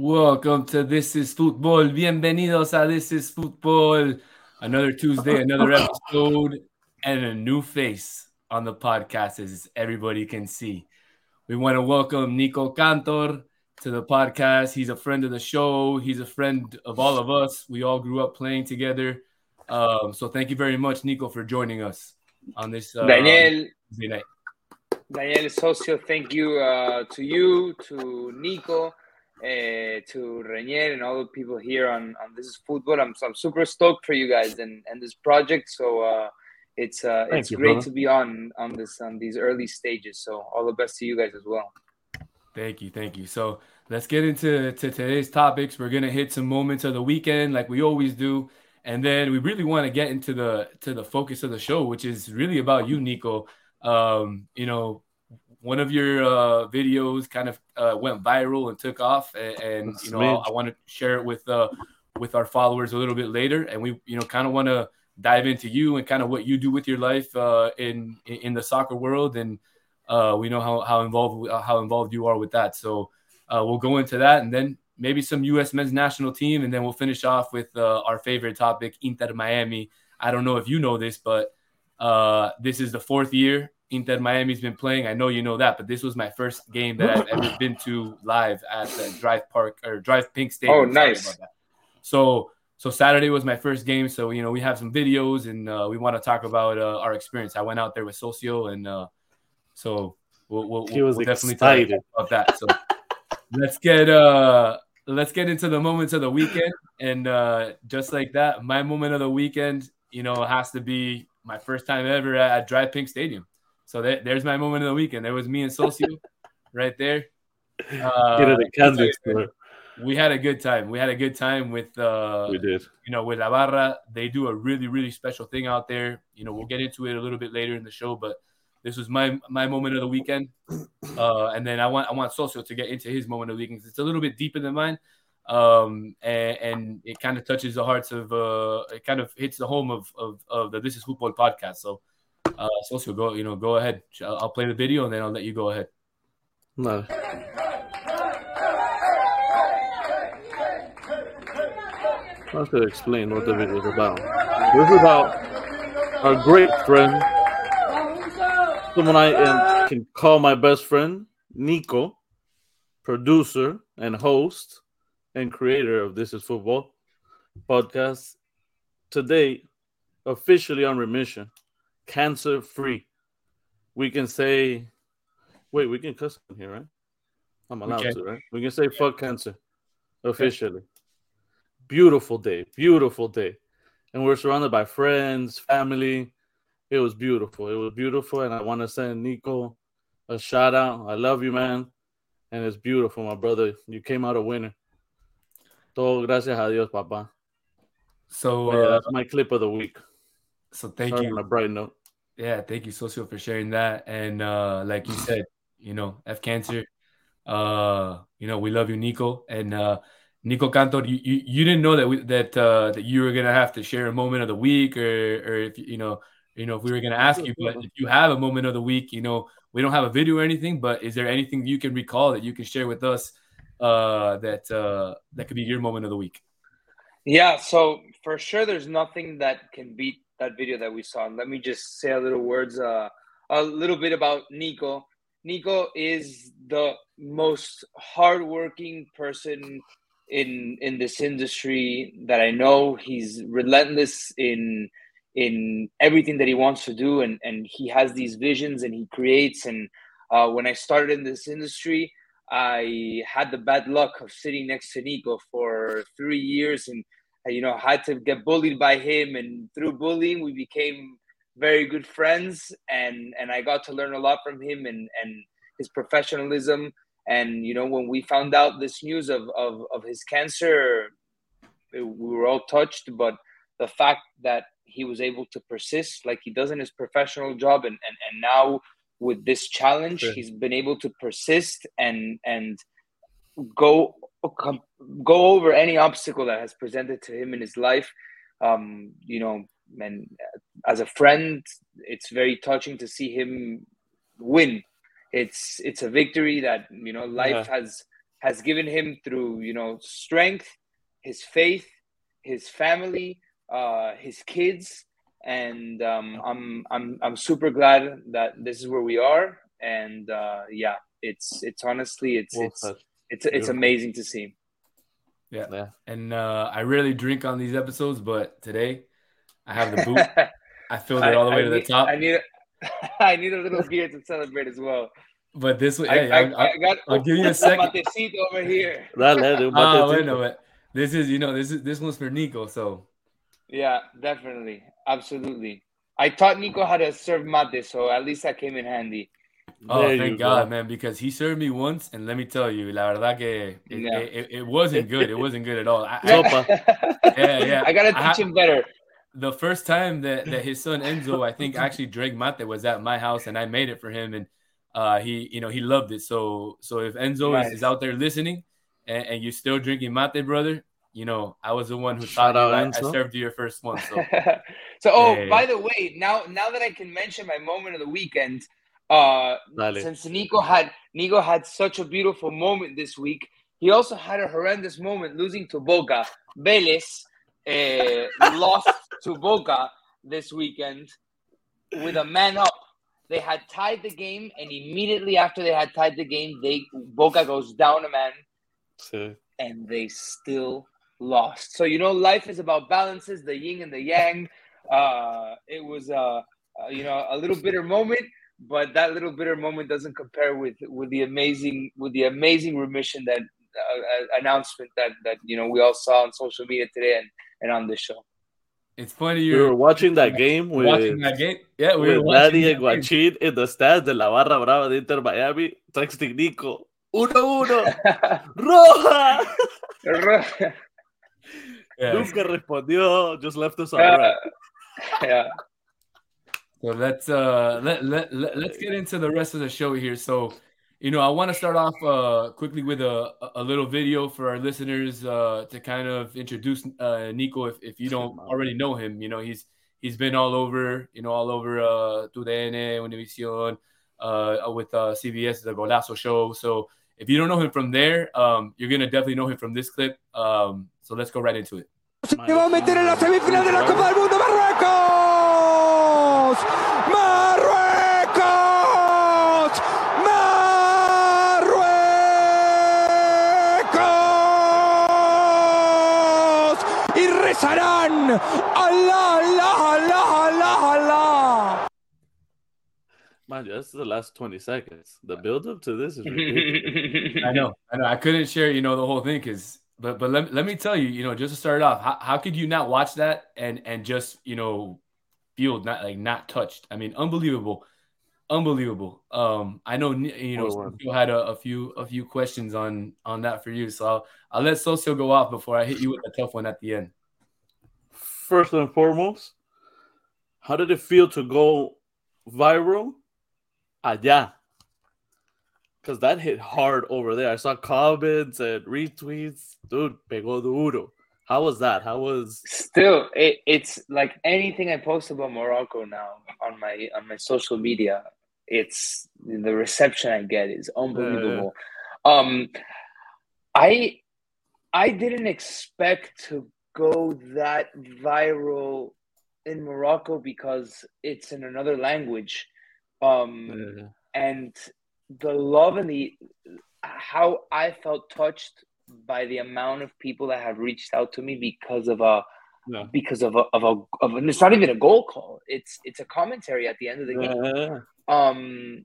Welcome to This is Futbol. Bienvenidos a This is Futbol. Another Tuesday, another episode, and a new face on the podcast, as everybody can see. We want to welcome Nico Cantor to the podcast. He's a friend of the show, he's a friend of all of us. We all grew up playing together. Um, so thank you very much, Nico, for joining us on this uh, Daniel, Tuesday night. Daniel Socio, thank you uh, to you, to Nico, uh, to Renier, and all the people here on, on This is Futbol. I'm, I'm super stoked for you guys and, and this project. So uh, it's uh, Thank it's you, great brother. to be on on this on these early stages. So all the best to you guys as well. Thank you, thank you. So let's get into to today's topics. We're gonna hit some moments of the weekend, like we always do, and then we really want to get into the to the focus of the show, which is really about you, Nico. Um, you know, one of your uh, videos kind of uh, went viral and took off, and, and you know. I want to share it with uh, with our followers a little bit later, and we you know kind of want to dive into you and kind of what you do with your life uh, in in the soccer world and uh, we know how, how involved how involved you are with that. So uh, we'll go into that, and then maybe some U.S. men's national team, and then we'll finish off with uh, our favorite topic, Inter Miami. I don't know if you know this, but uh, this is the fourth year Inter Miami's been playing. I know you know that, but this was my first game that I've ever been to live at the Drive Park or Drive Pink Stadium. Oh, nice. So so Saturday was my first game. So you know we have some videos, and uh, we want to talk about uh, our experience. I went out there with Socio, and uh, so we'll, we'll, He was we'll definitely talk about that. So let's get uh let's get into the moments of the weekend, and uh, just like that, my moment of the weekend, you know, has to be my first time ever at, at Drive Pink Stadium. So there, there's my moment of the weekend. There was me and Socio right there. Uh, Get it a candy store. we had a good time. We had a good time with uh, We did. you know, with La Barra, they do a really, really special thing out there. You know, we'll get into it a little bit later in the show, but this was my my moment of the weekend. Uh, and then I want I want Socio to get into his moment of the weekend. It's a little bit deeper than mine, um, and, and it kind of touches the hearts of uh, it kind of hits the home of of, of the This Is Futbol podcast. So, uh, Socio, go you know go ahead. I'll, play the video and then I'll let you go ahead. No. I have to explain what the video is about. This is about our great friend, someone I am, can call my best friend, Nico, producer and host and creator of This Is Futbol podcast. Today, officially on remission, cancer free. We can say, wait, we can cuss in here, right? I'm allowed can. to, right? We can say fuck cancer officially. Beautiful day, beautiful day. And we're surrounded by friends, family. It was beautiful. It was beautiful. And I want to send Nico a shout out. I love you, man. And it's beautiful, my brother. You came out a winner. Todo gracias a Dios, papá. So, Yeah, uh, that's my clip of the week. So thank Sorry you. on a bright note. Yeah, thank you, Socio, for sharing that. And uh, like you said, you know, F cancer. Uh, you know, we love you, Nico. And uh, Nico Cantor, you, you, you didn't know that we, that uh, that you were gonna have to share a moment of the week, or or if you know, you know, if we were gonna ask you, but if you have a moment of the week, you know, we don't have a video or anything, but is there anything you can recall that you can share with us uh, that uh, that could be your moment of the week? Yeah, so for sure, there's nothing that can beat that video that we saw. And let me just say a little words, uh, a little bit about Nico. Nico is the most hardworking person in in this industry that I know. He's relentless in in everything that he wants to do, and and he has these visions and he creates. And uh, when I started in this industry, I had the bad luck of sitting next to Nico for three years, and you know had to get bullied by him. And through bullying, we became very good friends, and and I got to learn a lot from him and and his professionalism. And you know, when we found out this news of of, of his cancer, we were all touched. But the fact that he was able to persist like he does in his professional job and and, and now with this challenge Sure. he's been able to persist and and go go over any obstacle that has presented to him in his life. Um you know and as a friend it's very touching to see him win. It's it's a victory that you know life has has given him through you know strength his faith his family uh his kids. And um i'm i'm i'm super glad that this is where we are. And uh yeah it's it's honestly it's Well it's said. it's it's amazing to see Yeah. And uh, I rarely drink on these episodes, but today I have the boot. I filled it all the way I to the need, top. I need I need a little beer to celebrate as well. But this way, I, hey, I, I, I, I got I'll give you a second. matecito over here. Dale, de un Ah, batecito. bueno, but this is you know this is this one's for Nico. So Yeah, definitely, absolutely. I taught Nico how to serve mate, so at least that came in handy. Oh There you thank go. God, man, because he served me once, and let me tell you, la verdad que it, Yeah. it, it, it wasn't good. It wasn't good at all. I, I, Sopa. Yeah, yeah. I gotta teach ha- him better. the first time that, that his son Enzo, I think, actually drank mate was at my house, and I made it for him, and uh, he, you know, he loved it. So, so if Enzo Nice. is, is out there listening, and, and you're still drinking mate, brother, you know, I was the one who Shout taught you. out, I, I served you your first one. So, so, oh, Yeah, yeah, by the way, now now that I can mention my moment of the weekend, uh, Dale. since Nico had Nico had such a beautiful moment this week, he also had a horrendous moment losing to Boca. Vélez eh, lost to Boca this weekend with a man up. They had tied the game, and immediately after they had tied the game, they Boca goes down a man, Sí. and they still lost. So you know, life is about balances, the yin and the yang. Uh, it was uh, uh, you know a little bitter moment, but that little bitter moment doesn't compare with with the amazing with the amazing remission that uh, uh, announcement that that you know we all saw on social media today and and on this show. it's funny you're were watching that game with, watching that game. Yeah, we were with watching Daddy that. Guachín in the stands de la Barra Brava de Inter Miami, texting Nico. Uno, uno. Roja. Yeah. Nunca respondió. Just left us on Uh, red. yeah. So let's uh let, let, let let's get into the rest of the show here. So, you know, I want to start off uh quickly with a a little video for our listeners uh to kind of introduce uh Nico if, if you don't already know him. You know, he's he's been all over, you know, all over uh TUDN, Univision, uh with uh CBS the Golazo show. So if you don't know him from there, um you're gonna definitely know him from this clip. Um so let's go right into it. Se va a meter en la semifinal de la Copa del Mundo Marruecos. Marruecos. Marruecos. Y rezarán. Alá, alá, alá, alá, alá. Mind you, that's the last 20 seconds. The build up to this is ridiculous. I know, I know. I couldn't share, you know, the whole thing because, but but let, let me tell you, you know, just to start off, how, how could you not watch that and and just you know feel not like not touched? I mean, unbelievable, unbelievable. Um, I know you know you had a, a few a few questions on on that for you, so I'll, I'll let Socio go off before I hit you with a tough one at the end. First and foremost, how did it feel to go viral allá? Because that hit hard over there. I saw comments and retweets. Dude, pegó duro. How was that? How was Still, it, it's like anything I post about Morocco now on my on my social media. It's the reception I get is unbelievable. Um, I I didn't expect to go that viral in Morocco because it's in another language. Um, uh, and the love and the how I felt touched by the amount of people that have reached out to me because of a Yeah. because of a of a of a, it's not even a goal call. It's it's a commentary at the end of the game. yeah. Um,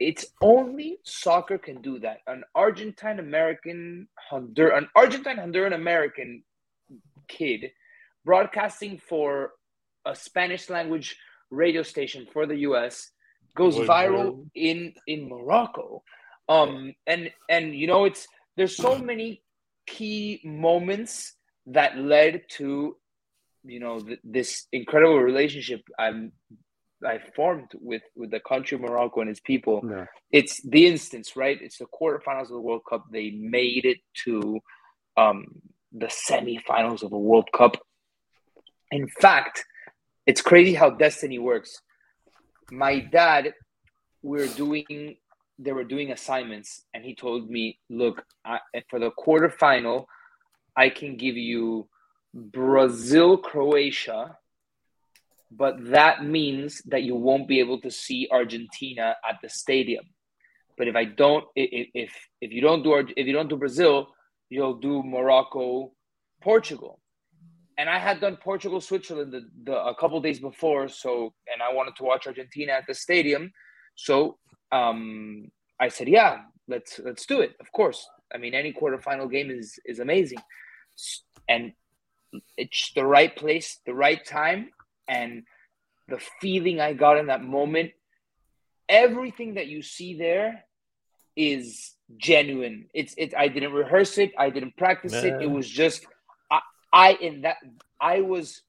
it's only soccer can do that. An Argentine American Hondur an Argentine Honduran American kid broadcasting for a Spanish language radio station for the US goes viral in in Morocco. Um and and you know it's there's so many key moments that led to you know, th- this incredible relationship I'm I formed with with the country of Morocco and its people. Yeah. It's the instance, right? It's the quarterfinals of the World Cup. They made it to um, the semifinals of the World Cup. In fact, it's crazy how destiny works. My dad, we are doing, they were doing assignments, and he told me, "Look, I, for the quarterfinal, I can give you Brazil, Croatia." but that means that you won't be able to see Argentina at the stadium. But if I don't, if if, if you don't do if you don't do Brazil, you'll do Morocco, Portugal. And I had done Portugal, Switzerland the, the, a couple days before, so and I wanted to watch Argentina at the stadium, so um, I said, yeah, let's let's do it. Of course, I mean any quarterfinal game is is amazing, and it's the right place, the right time, and the feeling I got in that moment, everything that you see there is genuine. It's it. I didn't rehearse it. I didn't practice it. It was just I, I in that I was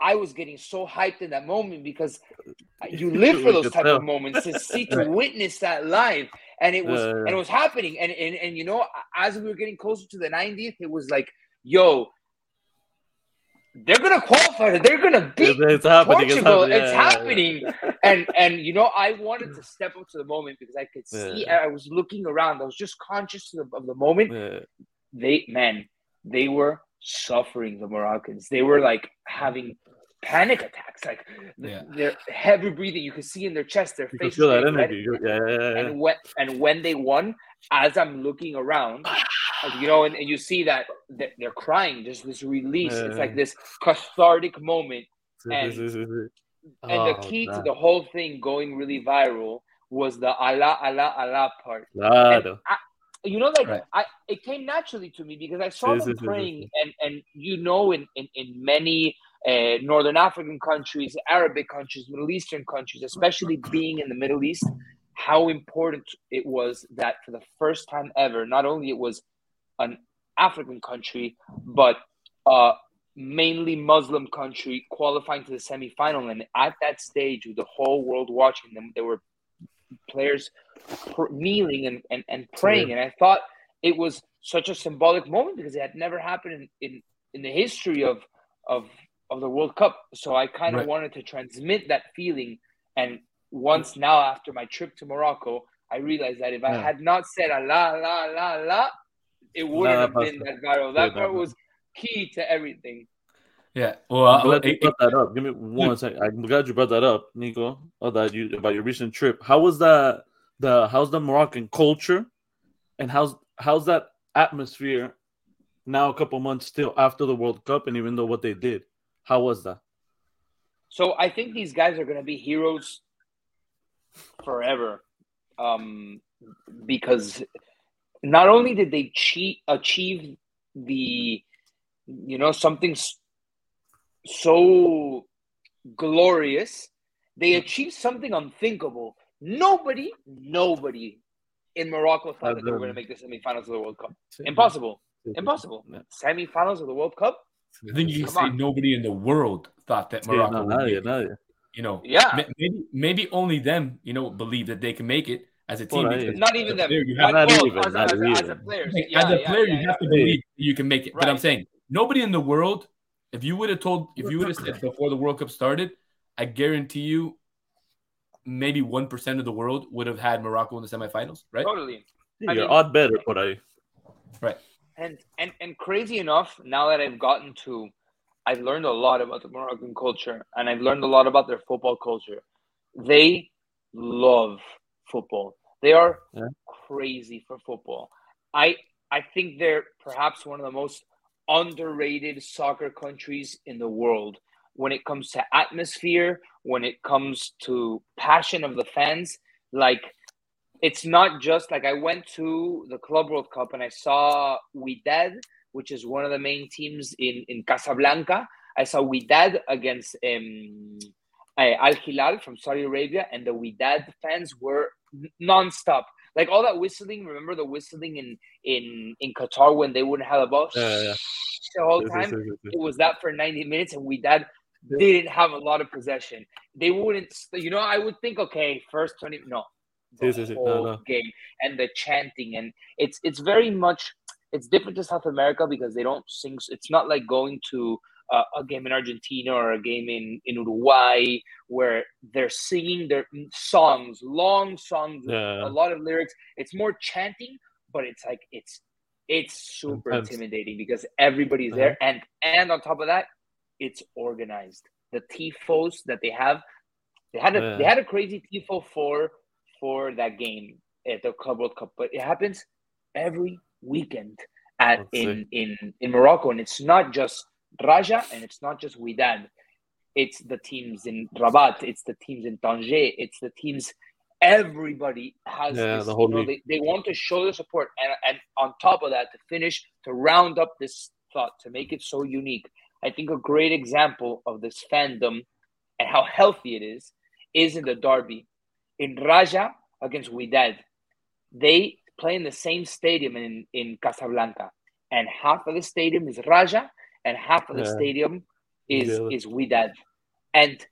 I was getting so hyped in that moment because you live for those type of moments to see to witness that live and it was and it was happening and, and and you know as we were getting closer to the 90th it was like yo they're gonna qualify. They're gonna beat it's happening, Portugal. It's It's happening, happening. yeah, and and you know, I wanted to step up to the moment because I could see. Yeah. I was looking around. I was just conscious of the, of the moment. Yeah. They man, they were suffering. The Moroccans. They were like having panic attacks. Like Yeah. they're heavy breathing. You could see in their chest, their You can faces. feel that energy. Yeah, yeah, yeah. And when and when they won, as I'm looking around, you know, and, and you see that, they're crying, just this release. It's like this cathartic moment. And-. And the Oh, key to the whole thing going really viral was the Allah, Allah, Allah part. Claro. You know, like Right. I, it came naturally to me because I saw Sí, them praying, and and you know, in in, in many uh, northern African countries, Arabic countries, Middle Eastern countries, especially being in the Middle East, how important it was that for the first time ever, not only it was an African country, but uh, mainly Muslim country qualifying to the semifinal. And at that stage, with the whole world watching them, they were players pr- kneeling and, and, and praying. And I thought it was such a symbolic moment because it had never happened in, in, in the history of, of, of the World Cup. So I kind of Right. wanted to transmit that feeling. And once now, after my trip to Morocco, I realized that if I had not said Allah, la, la, la, it wouldn't have been that viral. That part was key to everything. Yeah. Well, I'm uh, glad you brought that up. Give me one second. I'm glad you brought that up, Nico. Oh, that you about your recent trip. How was that? The how's the Moroccan culture, and how's how's that atmosphere now? A couple months still after the World Cup, and even though what they did, how was that? So I think these guys are going to be heroes forever, um, because not only did they cheat, achieve the, you know, something s- so glorious, they hmm. achieved something unthinkable. Nobody, nobody in Morocco thought that they were going to make the semifinals of the World Cup. Impossible, impossible. Yeah. Semifinals of the World Cup. I think you can say on. nobody in the world thought that Morocco no, would nadie, make it. You know, Yeah. maybe maybe only them, you know, believe that they can make it as a team. Well, because Not even as them. a player, you have- Not well, even, as, a- not as, a- as a even. player. as Yeah, a player, yeah, you yeah. have to believe you can make it. But I'm saying nobody in the world. If you would have told, if you would have said before the World Cup started, I guarantee you, maybe one percent of the world would have had Morocco in the semifinals, right? Totally. Yeah, I you're mean- odd better, but I Right. And and and crazy enough, now that I've gotten to, I've learned a lot about the Moroccan culture, and I've learned a lot about their football culture. They love football. They are Yeah. crazy for football. I I think they're perhaps one of the most underrated soccer countries in the world when it comes to atmosphere, when it comes to passion of the fans. Like it's not just like I went to the Club World Cup and I saw Wydad, which is one of the main teams in, in Casablanca. I saw Wydad against um, uh, Al Hilal from Saudi Arabia, and the Wydad fans were nonstop. Like all that whistling. Remember the whistling in in in Qatar when they wouldn't have the ball Yeah, yeah. the whole time. It was that for 90 minutes, and we that didn't have a lot of possession. They wouldn't, you know. I would think, okay, first 20, no, the Yes, yes, yes. No, whole no. game and the chanting, and it's it's very much it's different to South America because they don't sing. It's not like going to uh, a game in Argentina or a game in in Uruguay where they're singing their songs, long songs, with Yeah. a lot of lyrics. It's more chanting, but it's like it's it's super intimidating because everybody's there, and and on top of that, it's organized. The tifos that they have, they had a they had a crazy tifo for for that game at the Club World Cup, but it happens every weekend at Let's in in in Morocco, and it's not just Raja and it's not just Wydad. It's the teams in Rabat, it's the teams in Tanger, it's the teams. Everybody has Yeah, this, the whole you know, they, they want to show their support, and and on top of that, to finish to round up this thought to make it so unique. I think a great example of this fandom and how healthy it is is in the derby in Raja against Wydad. They play in the same stadium in, in Casablanca, and half of the stadium is Raja, and half of the Yeah. stadium is Yeah. is Wydad, and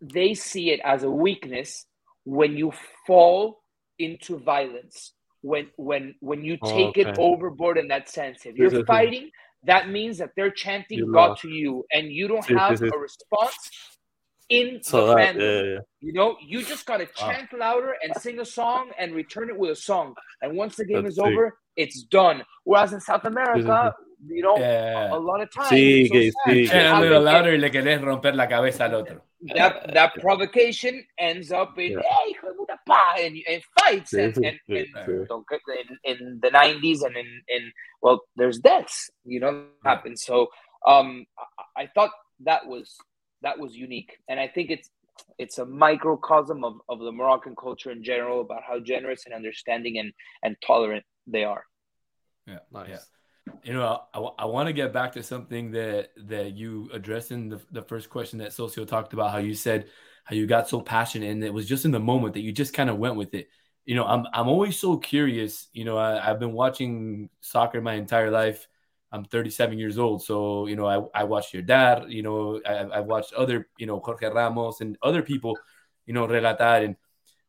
they see it as a weakness when you fall into violence. When when when you take it Okay. overboard in that sense, if you're fighting, that means that they're chanting You God to you, and you don't have a response in So the that, yeah, yeah. You know, you just gotta chant louder and sing a song and return it with a song. And once the game That's is over, it's done. Whereas in South America, you know, Yeah. a lot of times Sí, it's so que sad. sí. You Chant a little louder y le querés romper la cabeza al otro. that that provocation ends up in Yeah. hey, hijo de puta, pa, and, and fights and, Sí, and, sí, and sí. don't in, in the 90s and in, in well there's deaths you know happen so um I, I thought that was that was unique and i think it's it's a microcosm of, of the moroccan culture in general about how generous and understanding and and tolerant they are Yeah. Nice. Yeah. You know, I, I want to get back to something that that you addressed in the, the first question that Socio talked about. How you said how you got so passionate, and it was just in the moment that you just kind of went with it. You know, I'm I'm always so curious. You know, I, I've been watching soccer my entire life. I'm 37 years old, so you know, I, I watched your dad. You know, I, I watched other, you know, Jorge Ramos and other people, you know, relatar, and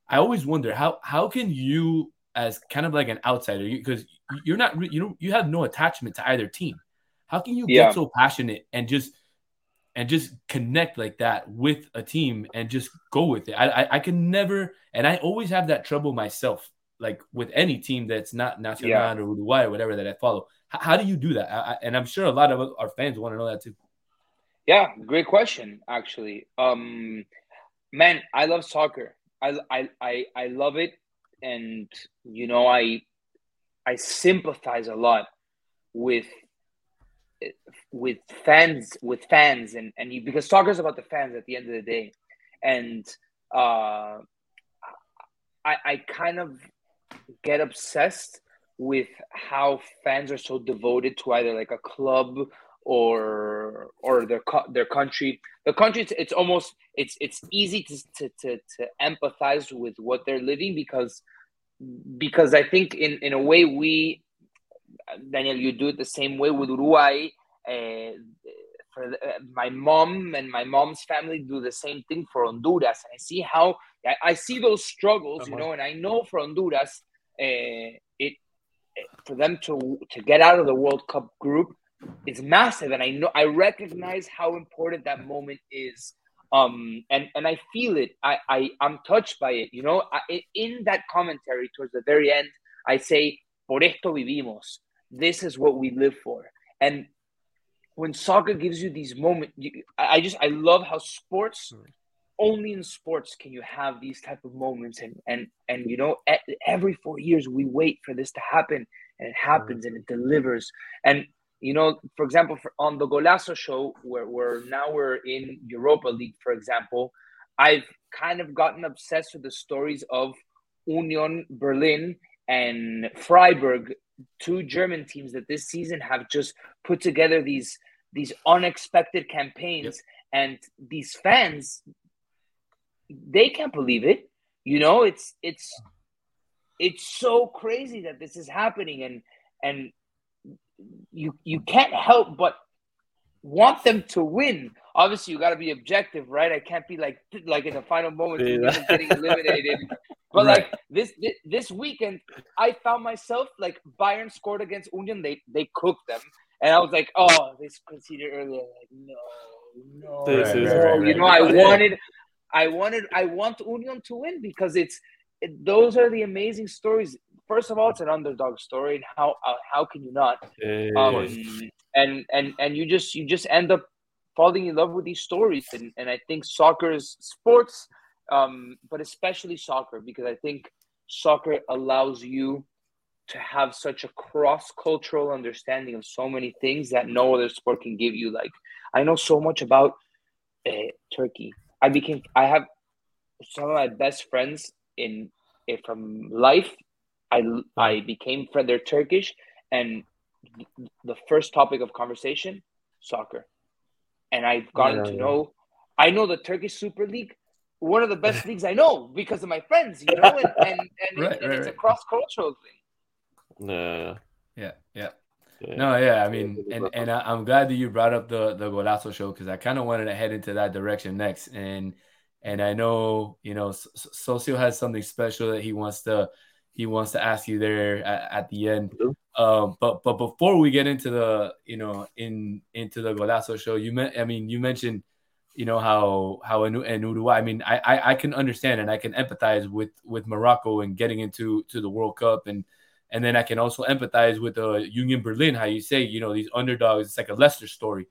I always wonder how how can you as kind of like an outsider because you're not re- you know you have no attachment to either team how can you Yeah. get so passionate and just and just connect like that with a team and just go with it I, I i can never and i always have that trouble myself like with any team that's not nacional Yeah. or uruguay or whatever that i follow how, how do you do that I, I, and i'm sure a lot of our fans want to know that too Yeah, great question. Actually, um, man, I love soccer. I, I, I, I love it, and you know, I, I sympathize a lot with, with fans, with fans, and and you, because soccer is about the fans at the end of the day, and uh, I, I kind of get obsessed with how fans are so devoted to either like a club or or their their country. The country, it's, it's almost it's it's easy to, to to to empathize with what they're living because because I think in in a way we Daniel, you do it the same way with Uruguay. Uh, for the, uh, my mom and my mom's family do the same thing for Honduras, and I see how I, I see those struggles, you know, and I know for Honduras, uh, it for them to to get out of the World Cup group is massive, and I know I recognize how important that moment is. Um, and and I feel it. I I I'm touched by it. You know, I, in that commentary towards the very end, I say, "Por esto vivimos." This is what we live for. And when soccer gives you these moments, you, I I just I love how sports. Only in sports can you have these type of moments, and and and you know, every four years we wait for this to happen, and it happens, and it delivers. And you know, for example, for, on the Golazo show, where where now we're in Europa League, for example, I've kind of gotten obsessed with the stories of Union Berlin and Freiburg, two German teams that this season have just put together these these unexpected campaigns, and these fans they can't believe it. You know, it's it's it's so crazy that this is happening. And and you you can't help but want them to win. Obviously, you got to be objective, right? I can't be like like in the final moment Yeah. getting eliminated. But Right. like this, this this weekend, I found myself like Bayern scored against Union. They they cooked them, and I was like, oh, they conceded earlier. Like no, no, This Right, is right, you know, I wanted, I wanted, I want Union to win because it's it, those are the amazing stories. First of all, it's an underdog story, and how uh, how can you not? Um, and and and you just you just end up falling in love with these stories, and and I think soccer is sports, um, but especially soccer because I think soccer allows you to have such a cross cultural understanding of so many things that no other sport can give you. Like I know so much about uh, Turkey. I became I have some of my best friends in eh, from life. I I became friend. They're Turkish, and the first topic of conversation, soccer, and I've gotten to Yeah. know. I know the Turkish Super League, one of the best leagues I know because of my friends. You know, and and, and, Right, it- and right, it's a cross cultural thing. yeah, Yeah, yeah. yeah. No, yeah. I mean, and and I, I'm glad that you brought up the the Golazo show because I kind of wanted to head into that direction next, and and I know you know S- S- Socio has something special that he wants to he wants to ask you there at, at the end. Um, but but before we get into the you know in into the Golazo show, you meant I mean you mentioned you know how how in, in Uruguay. I mean, I, I I can understand and I can empathize with with Morocco and getting into to the World Cup and and then I can also empathize with the Union Berlin. How you say you know these underdogs. It's like a Leicester story.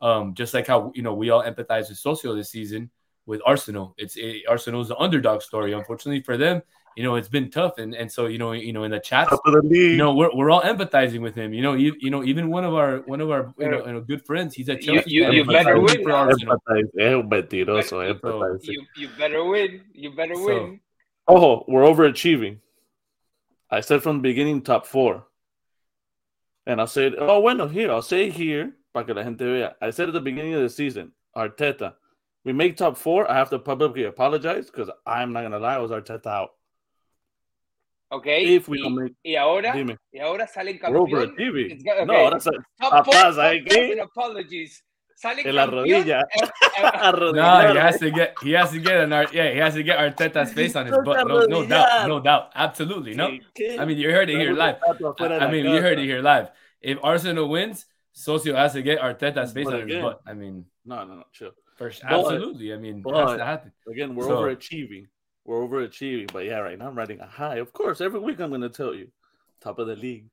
Um, just like how you know we all empathize with Socio this season with Arsenal. It's it, Arsenal's the underdog story. Unfortunately for them, you know it's been tough, and and so you know you know in the chats, Top of the league. you know we're, we're all empathizing with him. You know you, you know even one of our one of our you know, you know good friends. He's a You- Chelsea you- fan, you better win for now. Arsenal. empathize. Es un mentiroso, empathize. You you better win. You better So- win. Oh, we're overachieving. I said from the beginning top four. And I said, oh, bueno, here, I'll say here, para que la gente vea. I said at the beginning of the season, Arteta, we make top four. I have to publicly apologize because I'm not going to lie, I was Arteta out. Okay. If we y, don't make, y ahora dime, y ahora salen campeón. overachieving. It's No, okay. ahora sa- Top four, papá, ¿sabe qué? apologies. Salen En la campeón, rodilla. No, he has to get he has to get an yeah he has to get Arteta's face on his butt. No, no doubt, no doubt, absolutely. No, I mean you heard it here live. I, I mean, you heard it here live. If Arsenal wins, Socio has to get Arteta's face on his butt. I mean, No, no, no, chill. first, But- absolutely. I mean, it has to happen. Again, we're So- overachieving. We're overachieving. But yeah, right now I'm riding a high. Of course, every week I'm going to tell you. Top of the league.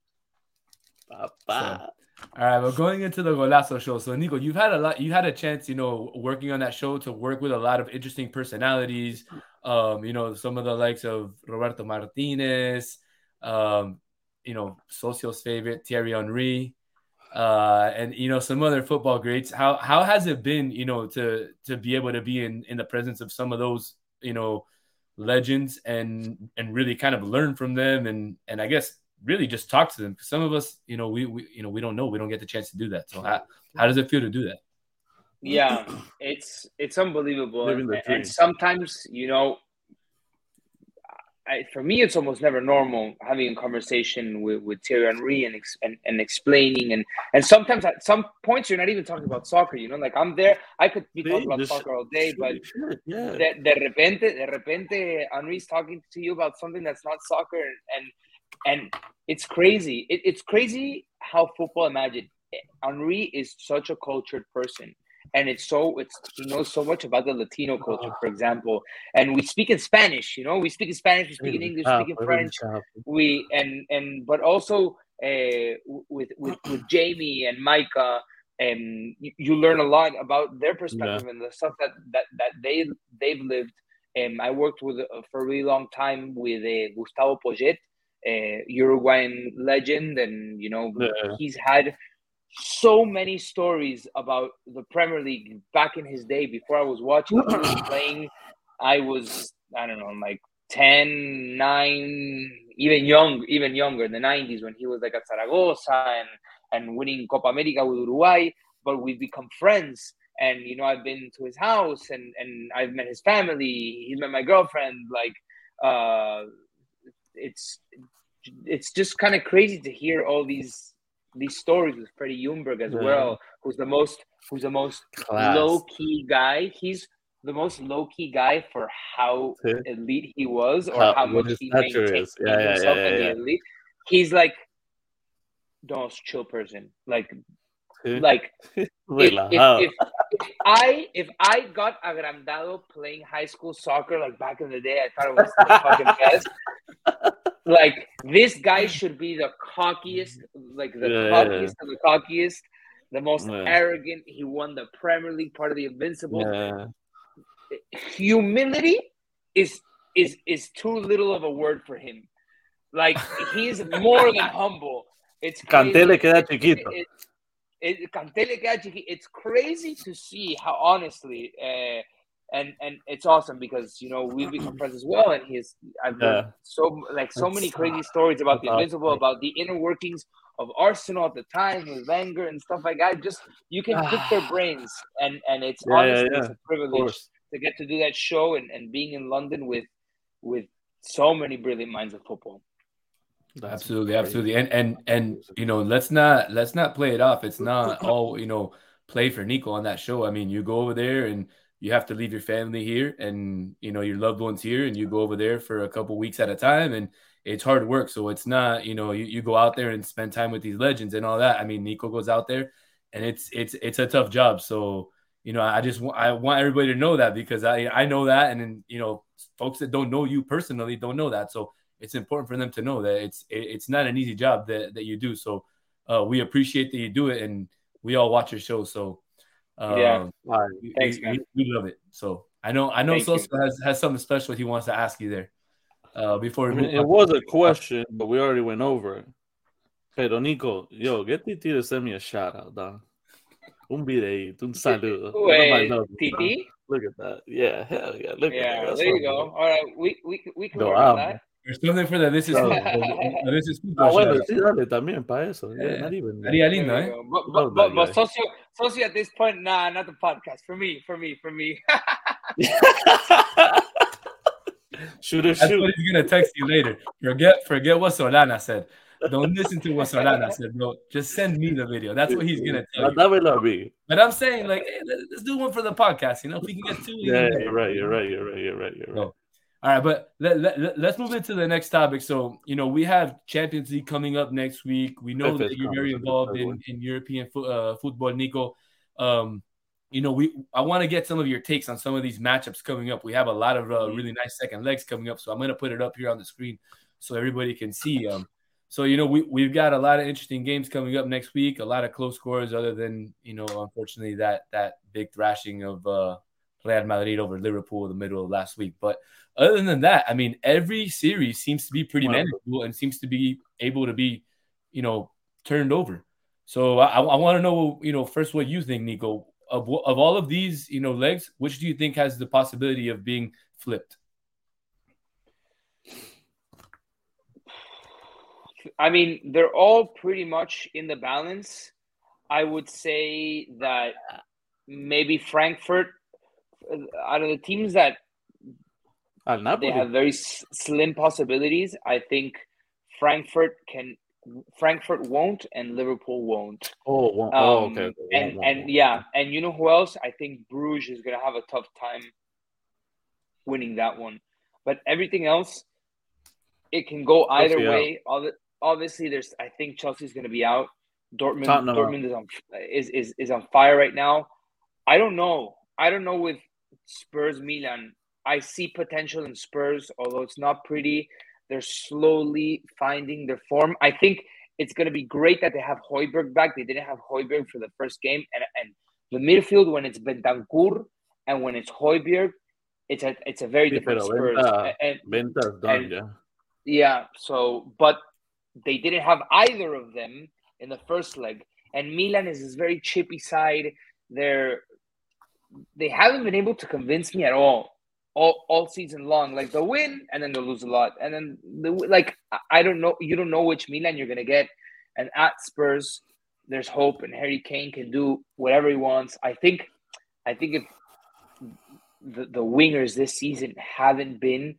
Papa. All right, well, going into the Golazo show. So, Nico, you've had a lot. You had a chance, you know, working on that show to work with a lot of interesting personalities. Um, you know, some of the likes of Roberto Martinez. Um, you know, Socio's favorite Thierry Henry. Uh, and you know some other football greats. How how has it been, you know, to to be able to be in in the presence of some of those, you know, legends and and really kind of learn from them and and I guess really just talk to them. Because some of us you know we, we you know we don't know. We don't get the chance to do that. So how, how does it feel to do that? Yeah, it's it's unbelievable, and, and sometimes you know, I, for me, it's almost never normal having a conversation with, with Thierry Henry and, ex, and and explaining, and and sometimes at some points you're not even talking about soccer. You know, like I'm there, I could be talking about soccer all day, but yeah. de, de repente, de repente, Henry's talking to you about something that's not soccer, and and it's crazy. It, it's crazy how football. Imagine Henry is such a cultured person, and it's so it's he knows so much about the Latino culture, for example. And we speak in Spanish. You know, we speak in Spanish, we speak in English, we speak in French we and and but also uh, with with with Jamie and Micah, and you, you learn a lot about their perspective and the stuff that that that they they've lived. Um, I worked with uh, for a really long time with uh, Gustavo Poyet, uh, Uruguayan legend, and you know Yeah. he's had so many stories about the Premier League back in his day. Before I was watching, was playing. I was I don't know, like 10, 9, even young, even younger, in the 90s when he was like at Zaragoza and, and winning Copa America with Uruguay. But we've become friends. And, you know, I've been to his house and, and I've met his family. He's met my girlfriend. Like, uh, it's it's just kind of crazy to hear all these these stories with Freddie Ljungberg as Yeah. well, who's the most who's the most Class. low key guy. He's the most low key guy for how elite he was, or How- how, much he maintained. Yeah, yeah, himself yeah, in yeah, the elite. He's like the most chill person. Like, like if, if, if, if I if I got agrandado playing high school soccer like back in the day, I thought it was the fucking best. Like this guy should be the cockiest, like the Yeah, yeah, cockiest of the cockiest, the most Yeah. arrogant. He won the Premier League, part of the Invincible. yeah. Humility is is is too little of a word for him. Like he's more than humble. It's Kanté crazy. le queda chiquito. it- it- le queda chiqui- It's crazy to see how honestly, uh, and and it's awesome because you know we've become friends as well, and he's I've heard Yeah. so like so That's- many crazy stories about the invisible Invincible, about the inner workings of Arsenal at the time with Wenger and stuff like that. Just you can pick their brains, and and it's Yeah, yeah, honestly it's a privilege to get to do that show and, and being in London with with so many brilliant minds of football. That's absolutely crazy. absolutely and and and you know let's not let's not play it off it's not all you know play for nico on that show i mean you go over there and you have to leave your family here and you know your loved ones here and you go over there for a couple weeks at a time and it's hard work so it's not you know you, you go out there and spend time with these legends and all that i mean nico goes out there and it's it's it's a tough job so you know i just i want everybody to know that because i i know that and then you know folks that don't know you personally don't know that so it's important for them to know that it's it, it's not an easy job that, that you do. So uh, we appreciate that you do it, and we all watch your show. So uh, Yeah. Right. we, Thanks, we, man. we love it. So I know I know Thank you. Socio has, has something special he wants to ask you there. Uh, before I mean, it was a question, but we already went over it. Pero Nico, yo, get Titi to send me a shout out, dog. Un videito, un saludo. Wait, Everybody knows. TT? Look at that. Yeah, hell yeah. Look at that. That's there you go. All right, we we we can No, work on that. There's something for that. This is No. this is Ah, bueno, sí, dale también para eso. Yeah, Yeah. not even. Estaría There lindo, eh? go. But, Love but, but, that but guy. socio, socio at this point, nah, not the podcast. For me, for me, for me. Shooter, That's shoot. what he's gonna text you later. Forget forget what Solana said. Don't listen to what Solana said, bro. Just send me the video. That's what he's gonna tell you. Dámelo a mí. But I'm saying, like, hey, let- let's do one for the podcast. You know, if we can get two. Yeah, can do it. you're right. You're right. You're right. You're right. You're right. All right, but let, let, us move into the next topic. So, you know, we have Champions League coming up next week. We know If that you're very involved in, in European fo- uh, football, Nico. Um, you know, we I want to get some of your takes on some of these matchups coming up. We have a lot of uh, really nice second legs coming up, so I'm going to put it up here on the screen so everybody can see. Um, so you know, we we've got a lot of interesting games coming up next week. A lot of close scores, other than you know, unfortunately that that big thrashing of uh, Real Madrid over Liverpool in the middle of last week. But other than that, I mean, every series seems to be pretty Wow. manageable and seems to be able to be, you know, turned over. So I, I want to know, you know, first what you think, Nico, of of all of these, you know, legs, which do you think has the possibility of being flipped? I mean, they're all pretty much in the balance. I would say that maybe Frankfurt, uh, out of the teams that Al they have very s- slim possibilities, I think Frankfurt can. Frankfurt won't, and Liverpool won't. Oh, oh, Um, okay. okay. And one, and one. yeah, and you know who else? I think Bruges is gonna have a tough time winning that one. But everything else, it can go either Chelsea way. Obvi- Obviously, there's. I think Chelsea's gonna be out. Dortmund, Tottenham Dortmund is on is, is is on fire right now. I don't know. I don't know with Spurs Milan. I see potential in Spurs, although it's not pretty. They're slowly finding their form. I think it's going to be great that they have Højbjerg back. They didn't have Højbjerg for the first game, and and the midfield when it's Bentancur and when it's Højbjerg, it's a it's a very Sí, different Spurs. Venta- And Ventas done, and- yeah. yeah, so but they didn't have either of them in the first leg. And Milan is this very chippy side. They're they haven't been able to convince me at all. All, all season long, like they'll win and then they'll lose a lot, and then the, like I- don't know, you don't know which Milan you're gonna get. And at Spurs, there's hope, and Harry Kane can do whatever he wants. I think, I think if the, the wingers this season haven't been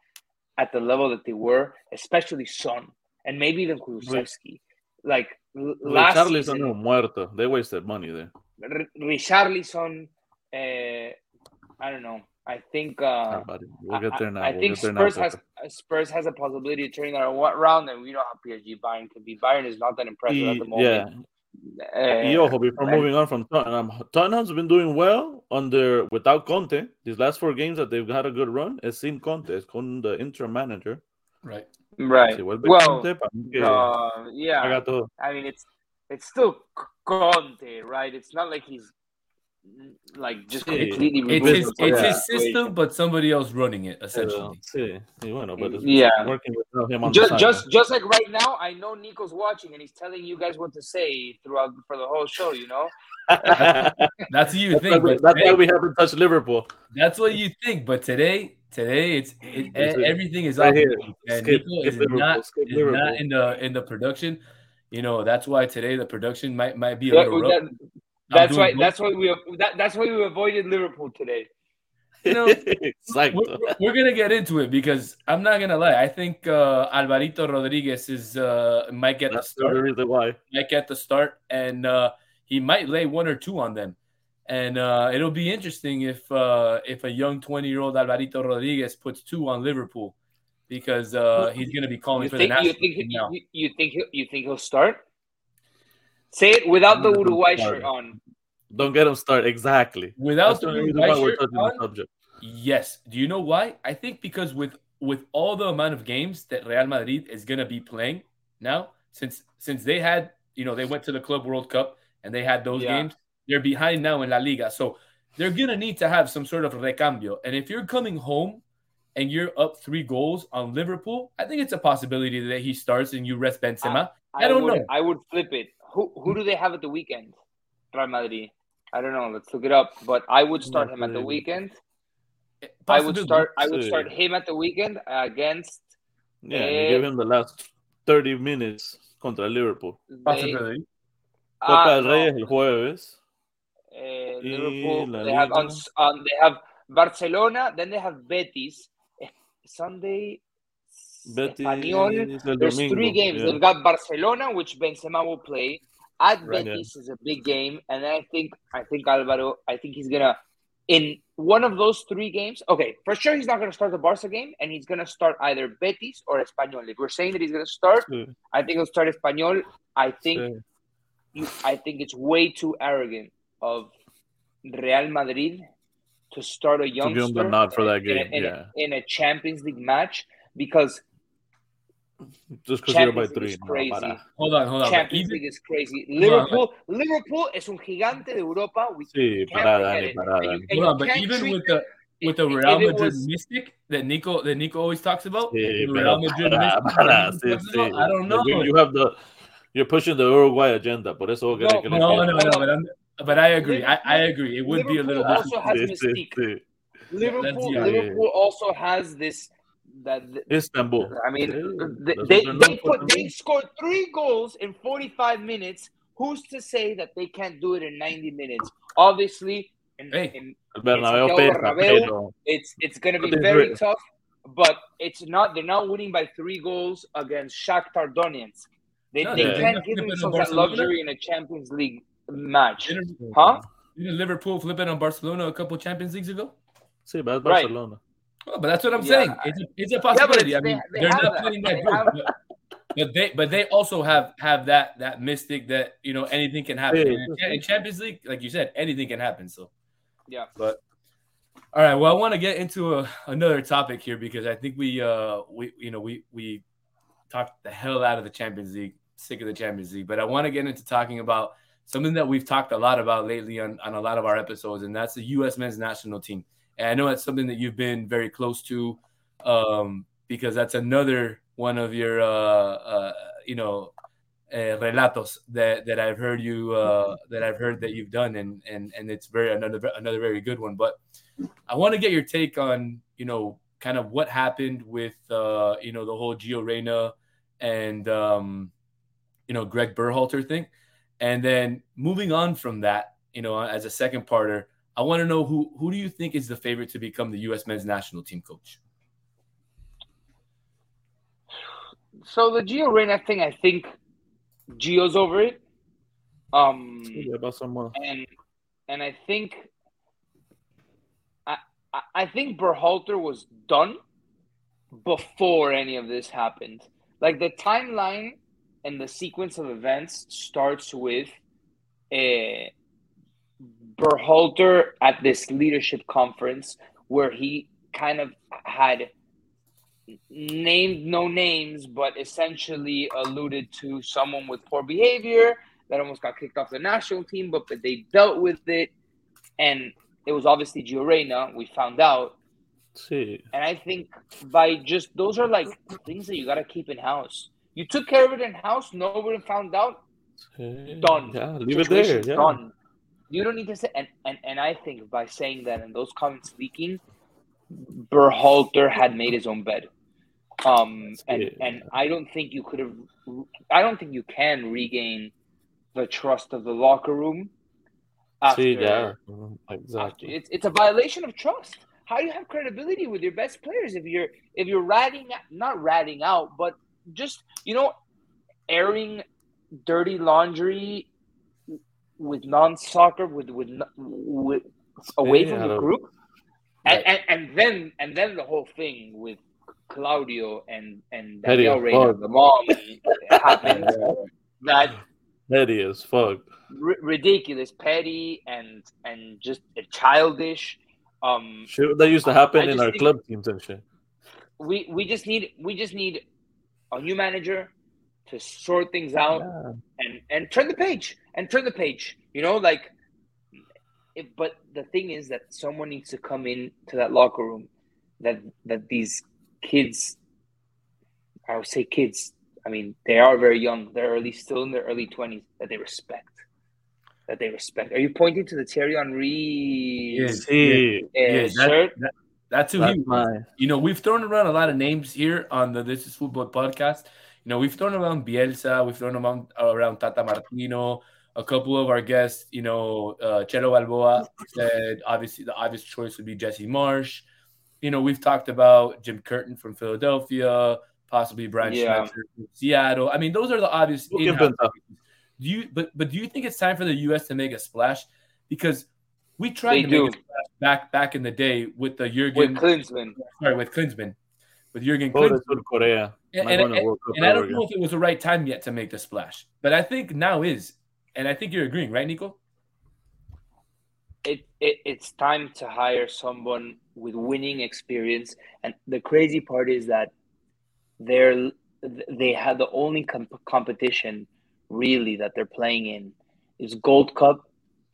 at the level that they were, especially Son and maybe even Kulusevski. Like last Charlie's season, no muerto. They wasted money there. Richarlison, uh, I don't know. I think uh, Buddy, we'll get there now. I, I we'll think get now, Spurs has Spurs has a possibility of turning that around, and we know how PSG Bayern can be. Bayern is not that impressive at the yeah, moment. Uh, Y ojo, before and- moving on from Tottenham, Tottenham's been doing well under without Conte. These last four games that they've had a good run. it's sin Conte, es con the interim manager. Right. right. Si vuelve Well, Conte, para uh, yeah. haga todo. I mean, it's it's still Conte, right? It's not like he's like just Sí. completely It's his it's his system, equation. but somebody else running it Pero, essentially. sí, y bueno, but it's mm, Yeah. working with him on Just, side. just, just like right now, I know Nico's watching and he's telling you guys what to say throughout for the whole show. You know, that's, That's what you why think, we, but that's why we haven't touched Liverpool. that's what you think. But today, today it's it, It's a- everything is right off. here. And Skip- Nico skip is Liverpool, not is not in the in the production. You know that's why today the production might might be a Yeah, little rough. That- that's why. both. That's why we. That, that's why we avoided Liverpool today. You know, Exacto. we're, we're gonna get into it because I'm not gonna lie. I think uh, Alvarito Rodriguez is uh, might get the That's the start. reason why. might get the start, and uh, he might lay one or two on them. And uh, it'll be interesting if uh, if a young 20 year old Alvarito Rodriguez puts two on Liverpool because uh, he's going to be calling You for think? the You think? team now. You, you think? he'll- You think he'll start? Say it without the Uruguay shirt on. Don't get him started. Exactly. Without That's the the Uruguay why we're shirt touching on, the subject. yes. Do you know why? I think because with with all the amount of games that Real Madrid is going to be playing now, since since they had you know they went to the Club World Cup and they had those Yeah. games, they're behind now in La Liga. So they're gonna need to have some sort of recambio. And if you're coming home and you're up three goals on Liverpool, I think it's a possibility that he starts and you rest Benzema. I don't would, know. I would flip it. Who who do they have at the weekend? Real Madrid. I don't know. Let's look it up. But I would start him at the weekend. I would start. I would start him at the weekend against. Yeah, and Eh, you give him the last 30 minutes contra Liverpool. They, Possibility. Copa ah, del Rey es el jueves. Y Liverpool. They have on, Liga. on. They have Barcelona. Then they have Betis. Eh, Sunday. Betis Espanyol. There's domingo. three games. yeah. They've got Barcelona, which Benzema will play. At Right. Betis is a big game, and I think I think Alvaro. I think he's gonna in one of those three games. Okay, for sure he's not gonna start the Barca game, and he's gonna start either Betis or Espanyol. If we're saying that he's gonna start, Sí, I think he'll start Espanyol. I think sí. you, I think it's way too arrogant of Real Madrid to start a To give youngster him the nod for that in a- game. in, a, yeah. in a Champions League match because Just because you're by Champions League three. is no, crazy. para. Hold on, hold on. Champions even, League is crazy. on, Liverpool, Liverpool es un gigante de Europa. We Sí, para, Dani, para, And you- Dani. hold on, but even with the with the if- Real Madrid was- mystic that Nico that Nico always talks about, Sí, Real Madrid para, para, that sí, sí. I don't know. You, you have the, you're pushing the Uruguay agenda, por eso No, querés que le No, quede. no, no, but, I'm, but I agree. I, I agree. It would be a little Liverpool also has Sí, sí, mystique. sí. Liverpool, yeah. Liverpool also has this. That Istanbul. I mean, Sí, they they, they're they known for put they scored three goals in 45 minutes. Who's to say that they can't do it in 90 minutes? Obviously, in, Hey. in Bernabéu Santiago pesa, Bernabéu. pero It's it's going to be very do tough, but it's not. They're not winning by three goals against Shakhtar Donetsk. They, No, they they're can't give flipping themselves on that luxury in a Champions League match, huh? didn't Liverpool flip it on Barcelona a couple Champions Leagues ago? sí, va Barcelona. Right. Barcelona. Oh, but that's what I'm Yeah. saying. It's a, it's a but possibility. it's- I mean, they- they, they are have not playing They that good, but, but they but they also have have that that mystic that you know anything can happen. Yeah. In, in Champions League, like you said, anything can happen. So Yeah. But all right, well, I want to get into a, another topic here because I think we uh we you know we we talked the hell out of the Champions League, sick of the Champions League, but I want to get into talking about something that we've talked a lot about lately on, on a lot of our episodes, and that's the U.S. men's national team. And I know that's something that you've been very close to, um, because that's another one of your uh, uh you know uh, relatos that that I've heard you uh, that I've heard that you've done, and and and it's very another another very good one. But I want to get your take on you know kind of what happened with uh, you know the whole Gio Reyna and um, you know Greg Berhalter thing, and then moving on from that, you know, as a second parter, I want to know who who do you think is the favorite to become the U.S. men's national team coach? so the Gio Reyna thing, I think Gio's over it. Um, Yeah, about someone. and and I think I I- I think Berhalter was done before any of this happened. Like the timeline and the sequence of events starts with a Berhalter at this leadership conference where he kind of had named no names, but essentially alluded to someone with poor behavior that almost got kicked off the national team, but, but they dealt with it. And it was obviously Gio Reyna, we found out. See, And I think by just those are like things that you got to keep in house. You took care of it in house, nobody found out, see. Done. Yeah, leave it there. Yeah. done. You don't need to say, and, and, and I think by saying that and those comments leaking, Berhalter had made his own bed. Um, and, Yeah. and I don't think you could have, I don't think you can regain the trust of the locker room. After, See, yeah, Mhm, after- exactly. it's, it's a violation of trust. How do you have credibility with your best players if you're if you're ratting not ratting out, but just you know, airing dirty laundry with non-soccer with with, with away Yeah, from the group, and, Right. and and then and then the whole thing with Claudio and and Reyna, the mom happened that Petty as fuck. r- ridiculous, petty, and and just a childish. Um, Shit that used to happen I in our think- club teams and shit. we we just need we just need a new manager to sort things out Yeah. and and turn the page and turn the page. You know, like. If, but the thing is that someone needs to come in to that locker room, that that these kids, I would say kids. I mean, they are very young. They're early, still in their early twenties. That they respect. That they respect. Are you pointing to the Thierry Henry Yeah. See, uh, Yeah, that- shirt? That's who that's he my you know, we've thrown around a lot of names here on the This Is Futbol podcast. You know, we've thrown around Bielsa, we've thrown around, around Tata Martino, a couple of our guests, you know, uh, Chelo Balboa said obviously the obvious choice would be Jesse Marsch. You know, we've talked about Jim Curtin from Philadelphia, possibly Brian Yeah. Schmetzer from Seattle. I mean, those are the obvious. Look at do you but but do you think it's time for the U.S. to make a splash? Because we tried They to do. make a splash back back in the day with the Jurgen With Jurgen, Klinsmann. sorry, with Klinsmann, with Jurgen Go to Klinsmann. South Korea. And, and, and- and I don't know if it was the right time yet to make the splash, but I think now is, and I think you're agreeing, right, Nico? it, it it's time to hire someone with winning experience and the crazy part is that they're they have the only comp- competition really that they're playing in is gold cup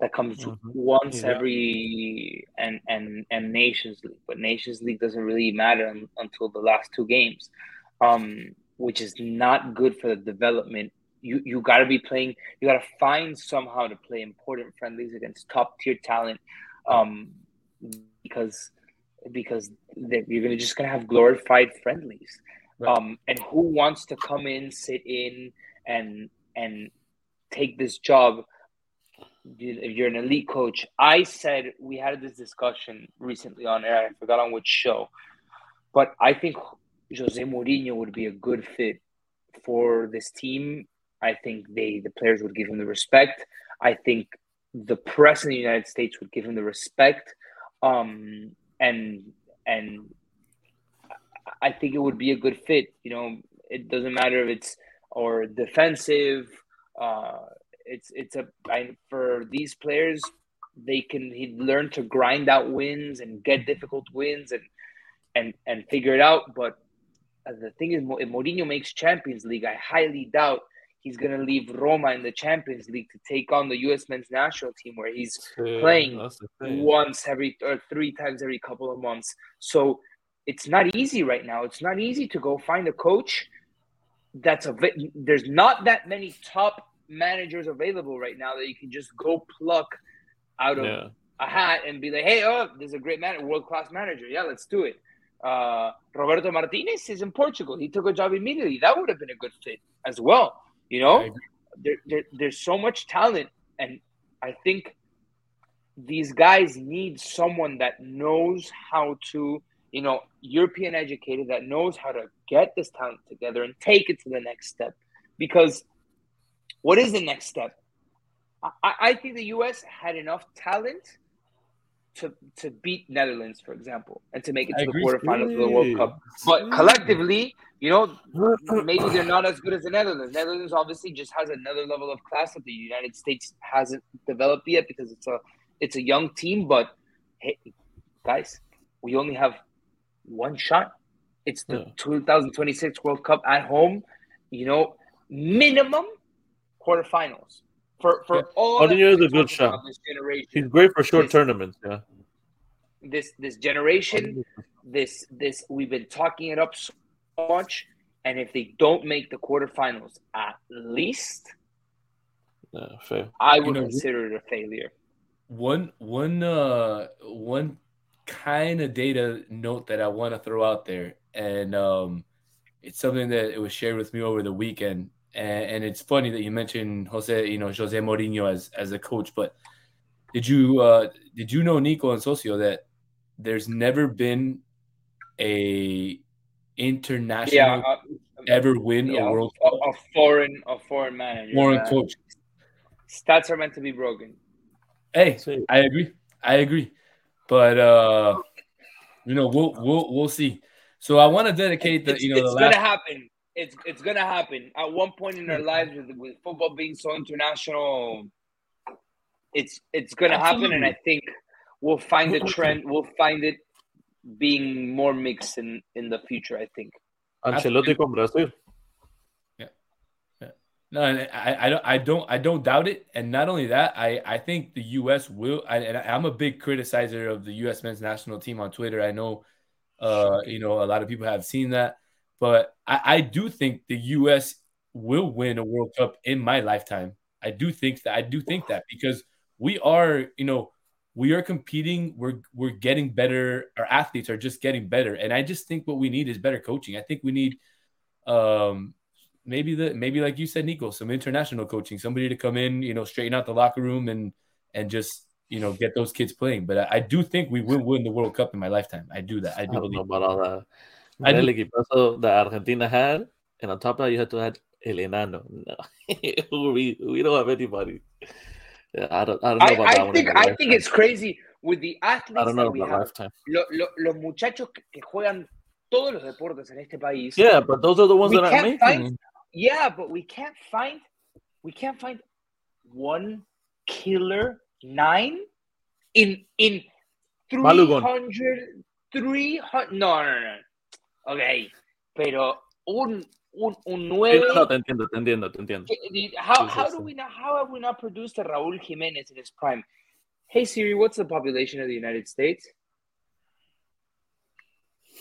that comes Mhm. once Yeah. every and and and nations league but nations league doesn't really matter un, until the last two games um which is not good for the development you you got to be playing you got to find somehow to play important friendlies against top tier talent um because because you're gonna just gonna have glorified friendlies. Right. um and who wants to come in sit in and and take this job? If you're an elite coach. I said we had this discussion recently on air i forgot on which show but i think jose Mourinho would be a good fit for this team I think they the players would give him the respect. I think the press in the United States would give him the respect. Um, and and I think it would be a good fit. You know, it doesn't matter if it's or defensive. Uh, it's it's a I, for these players they can he learn to grind out wins and get difficult wins and and and figure it out. But the thing is, if Mourinho makes Champions League, I highly doubt he's going to leave Roma in the Champions League to take on the U.S. men's national team, where he's See, playing That's the thing. once every or three times every couple of months. So it's not easy right now. It's not easy to go find a coach that's a there's not that many top managers available right now that you can just go pluck out of Yeah. a hat and be like, hey, oh, there's a great man, world class manager. Yeah, let's do it. Uh, Roberto Martinez is in Portugal. He took a job immediately. That would have been a good fit as well. You know, there, there, there's so much talent, and I think these guys need someone that knows how to you know, European educated that knows how to get this talent together and take it to the next step. Because what is the next step? I, I think the US had enough talent to to beat Netherlands, for example, and to make it I to the quarterfinals of the World Cup. But collectively, you know, maybe they're not as good as the Netherlands. Netherlands obviously just has another level of class that the United States hasn't developed yet because it's a it's a young team. But hey, guys, we only have one shot. It's the Yeah. 2026 World Cup at home. You know, minimum quarterfinals for for Yeah. all. One that is a good shot. This generation, He's great for short Yes. tournaments. Yeah. this this generation, this this we've been talking it up so much, and if they don't make the quarterfinals, at least Yeah, fair. I You would know, consider it a failure. one one uh one kind of data note that I want to throw out there, and um, it's something that it was shared with me over the weekend, and, and it's funny that you mentioned Jose, you know, Jose Mourinho as as a coach, but did you uh did you know Nico and Socio that there's never been a international Yeah, uh, ever win yeah, a World a, a foreign a foreign manager. foreign man. coach? Stats are meant to be broken. Hey, See, I agree. I agree. But uh you know, we'll we'll we'll see. So I want to dedicate the it's, you know the it's last gonna happen. It's it's gonna happen. At one point in our lives, with, with football being so international, it's it's gonna happen, and I think we'll find a trend. We'll find it being more mixed in in the future. I think. Ancelotti con Brasil. No, I, I don't, I don't, I don't doubt it. And not only that, I, I think the U.S. will. I, and I'm a big criticizer of the U.S. men's national team on Twitter. I know, uh, you know, a lot of people have seen that, but I, I do think the U.S. will win a World Cup in my lifetime. I do think that. I do think that because we are, you know, we are competing. We're we're getting better. Our athletes are just getting better, and I just think what we need is better coaching. I think we need, um, maybe the maybe like you said, Nico, some international coaching, somebody to come in, you know, straighten out the locker room and and just you know get those kids playing. But I, I do think we will win the World Cup in my lifetime. I do that. I I do don't know believe. about all that. I do- el equipazo that Argentina had, and on top of that, you had to add El Enano. No. we, we don't have anybody. I don't, I don't know I, about that I one. think in my I think it's crazy with the athletes I don't know about lifetime. Lo- lo- los muchachos que, que juegan todos los deportes en este país. Yeah, but those are the ones that are can't making. find- Yeah, but we can't find we can't find one killer nine in in Balogun. 300 300 no no no okay pero un un, un Sí, nueve no, no, te entiendo, te entiendo, te entiendo. Eh, how, Sí, sí, how do we not how have we not produced a Raúl Jimenez in his prime? Hey Siri what's the population of the United States?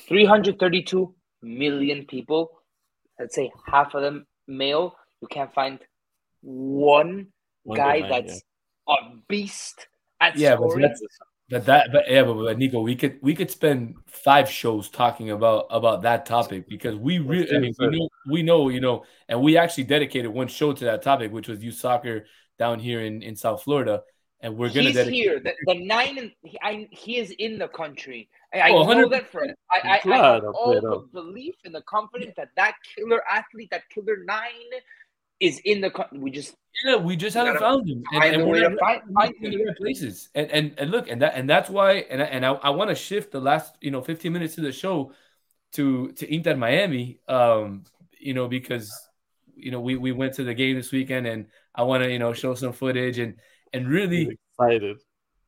332 million people. Let's say half of them male. You can't find one One guy good man, that's a beast at Yeah, but scoring that's but that but yeah, but, but Nico, we could we could spend five shows talking about about that topic because we really I mean we know we know you know and we actually dedicated one show to that topic which was youth soccer down here in in South Florida and we're gonna he's dedicate here. The, the nine, and he, I, he is in the country. I, I Oh, know 100. that for I, I, I have all the belief and the confidence that that killer athlete, that killer nine, is in the. co- We just Yeah, we just haven't found him, and, and we're not find, in find the him. right places. And and and look, and that and that's why, and I, and I, I want to shift the last you know 15 minutes of the show to to Inter Miami, um, you know, because you know we we went to the game this weekend, and I want to you know show some footage and and really, Excited.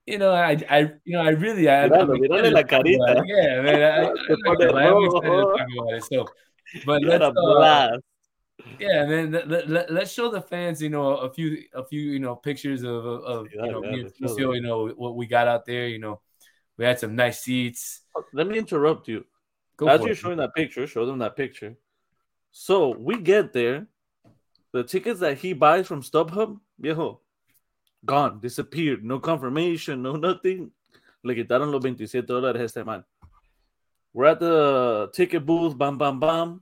you know, I I you know I really I, Míralo, I'm mírale la to talk about it. carita. Yeah, man, I, I, Se I'm not pone gonna lie, I'm excited to talk about it. So, but You had let's uh, blast. Yeah, man. Let, let, let's show the fans, you know, a few, a few, you know, pictures of, of, Yeah, you know, yeah, Lucio, you know, what we got out there. You know, we had some nice seats. Oh, let me interrupt you. Go As you're it. showing that picture, show them that picture. So we get there, the tickets that he buys from StubHub, viejo, gone, disappeared, no confirmation, no nothing. Le quitaron los 27 dólares a este man. We're at the ticket booth, bam, bam, bam.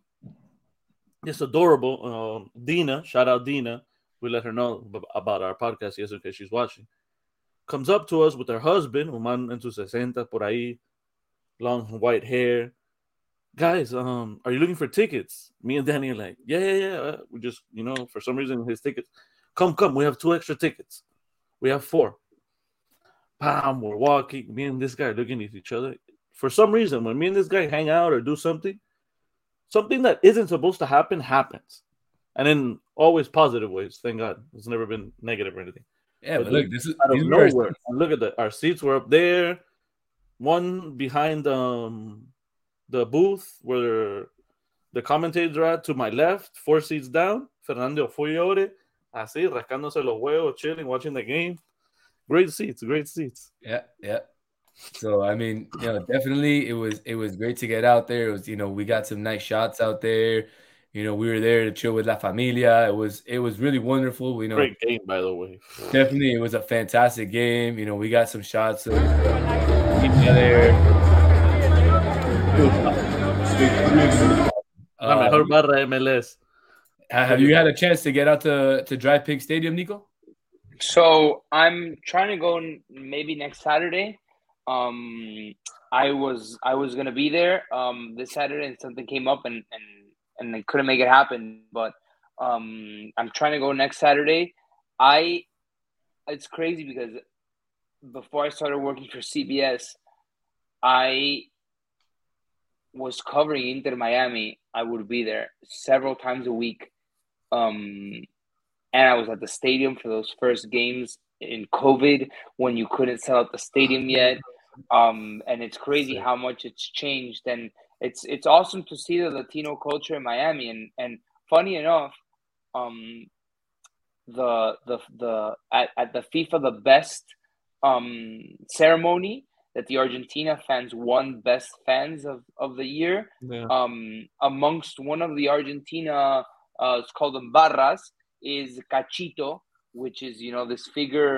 It's adorable. Um, Dina, shout out Dina. We let her know about our podcast yesterday because she's watching. Comes up to us with her husband, un man en sus 60 por ahí, long white hair. Guys, um, are you looking for tickets? Me and Danny are like, yeah, yeah, yeah. uh, We just, you know, for some reason his tickets. Come, come. We have two extra tickets. We have four. Bam, we're walking. Me and this guy looking at each other. For some reason, when me and this guy hang out or do something, something that isn't supposed to happen happens, and in always positive ways. Thank God, it's never been negative or anything. Yeah, but But look, this is Out of nowhere, look at that. Our seats were up there. One behind um the booth where the commentators are at to my left, four seats down. Fernando Fiore, así rascándose los huevos, chilling, watching the game. Great seats, great seats. Yeah, yeah. So I mean, you know, definitely it was it was great to get out there. It was, you know, we got some nice shots out there. You know, we were there to chill with La Familia. It was it was really wonderful. You know, Great game, by the way. definitely it was a fantastic game. You know, we got some shots of each other. La Uh, mejor barra MLS. have you had a chance to get out to to DRV PNK Stadium, Nico? So I'm trying to go maybe next Saturday. Um, I was I was gonna be there um this Saturday and something came up and and and I couldn't make it happen. But um, I'm trying to go next Saturday. I it's crazy because before I started working for CBS, I was covering Inter Miami. I would be there several times a week. Um, and I was at the stadium for those first games in COVID when you couldn't sell out the stadium yet. Um, and it's crazy how much it's changed, and it's it's awesome to see the Latino culture in Miami. And and funny enough, um, the the the at, at the FIFA the best um ceremony that the Argentina fans won best fans of, of the year Yeah. um, amongst one of the Argentina, uh, it's called them barras, is Cachito, which is you know this figure,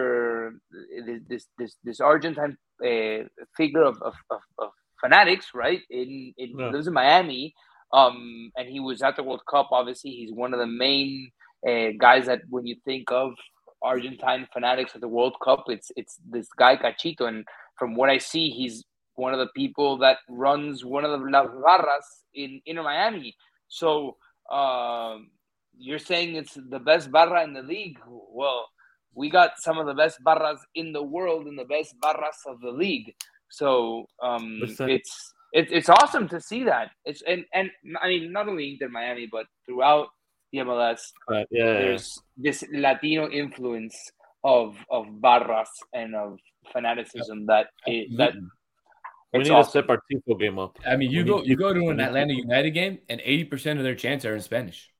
this this this Argentine uh, figure of, of, of, of fanatics, right? In in Yeah. lives in Miami, um, and he was at the World Cup. Obviously, he's one of the main uh, guys that when you think of Argentine fanatics at the World Cup, it's it's this guy Cachito, and from what I see, he's one of the people that runs one of the Las Barras in Inter Miami. So um, you're saying it's the best barra in the league? Well, we got some of the best barras in the world and the best barras of the league. So um, it's it's it's awesome to see that. It's and and I mean not only Inter Miami but throughout the MLS Right, yeah, yeah. there's this Latino influence of of barras and of fanaticism that it, that we it's need awesome. to step our Tifo game up. I mean, you We go you go to an Atlanta United game, and eighty percent of their chants are in Spanish.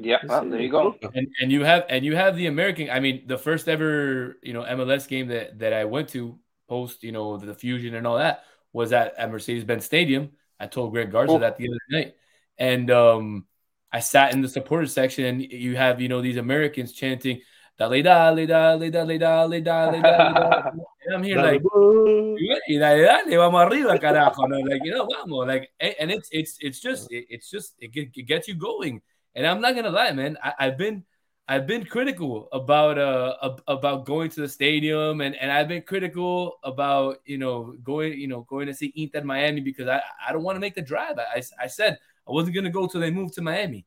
Yeah, well, there you go. and and you have and you have the American. I mean, the first ever you know MLS game that that I went to post you know the fusion and all that was at at Mercedes Benz Stadium. I told Greg Garza Oh. that the other night, and um, I sat in the supporters section, and you have you know these Americans chanting "Dale, dale, dale, dale, dale, dale, dale, dale," and I'm here like. Y dale, dale, vamos arriba, carajo. No, like you know, vamos, like, and and it's it's it's just it, it's just it, it gets you going. And I'm not gonna lie, man. I, I've been I've been critical about uh about going to the stadium, and and I've been critical about you know going you know going to see Inter Miami because I I don't want to make the drive. I, I I said I wasn't gonna go till they moved to Miami,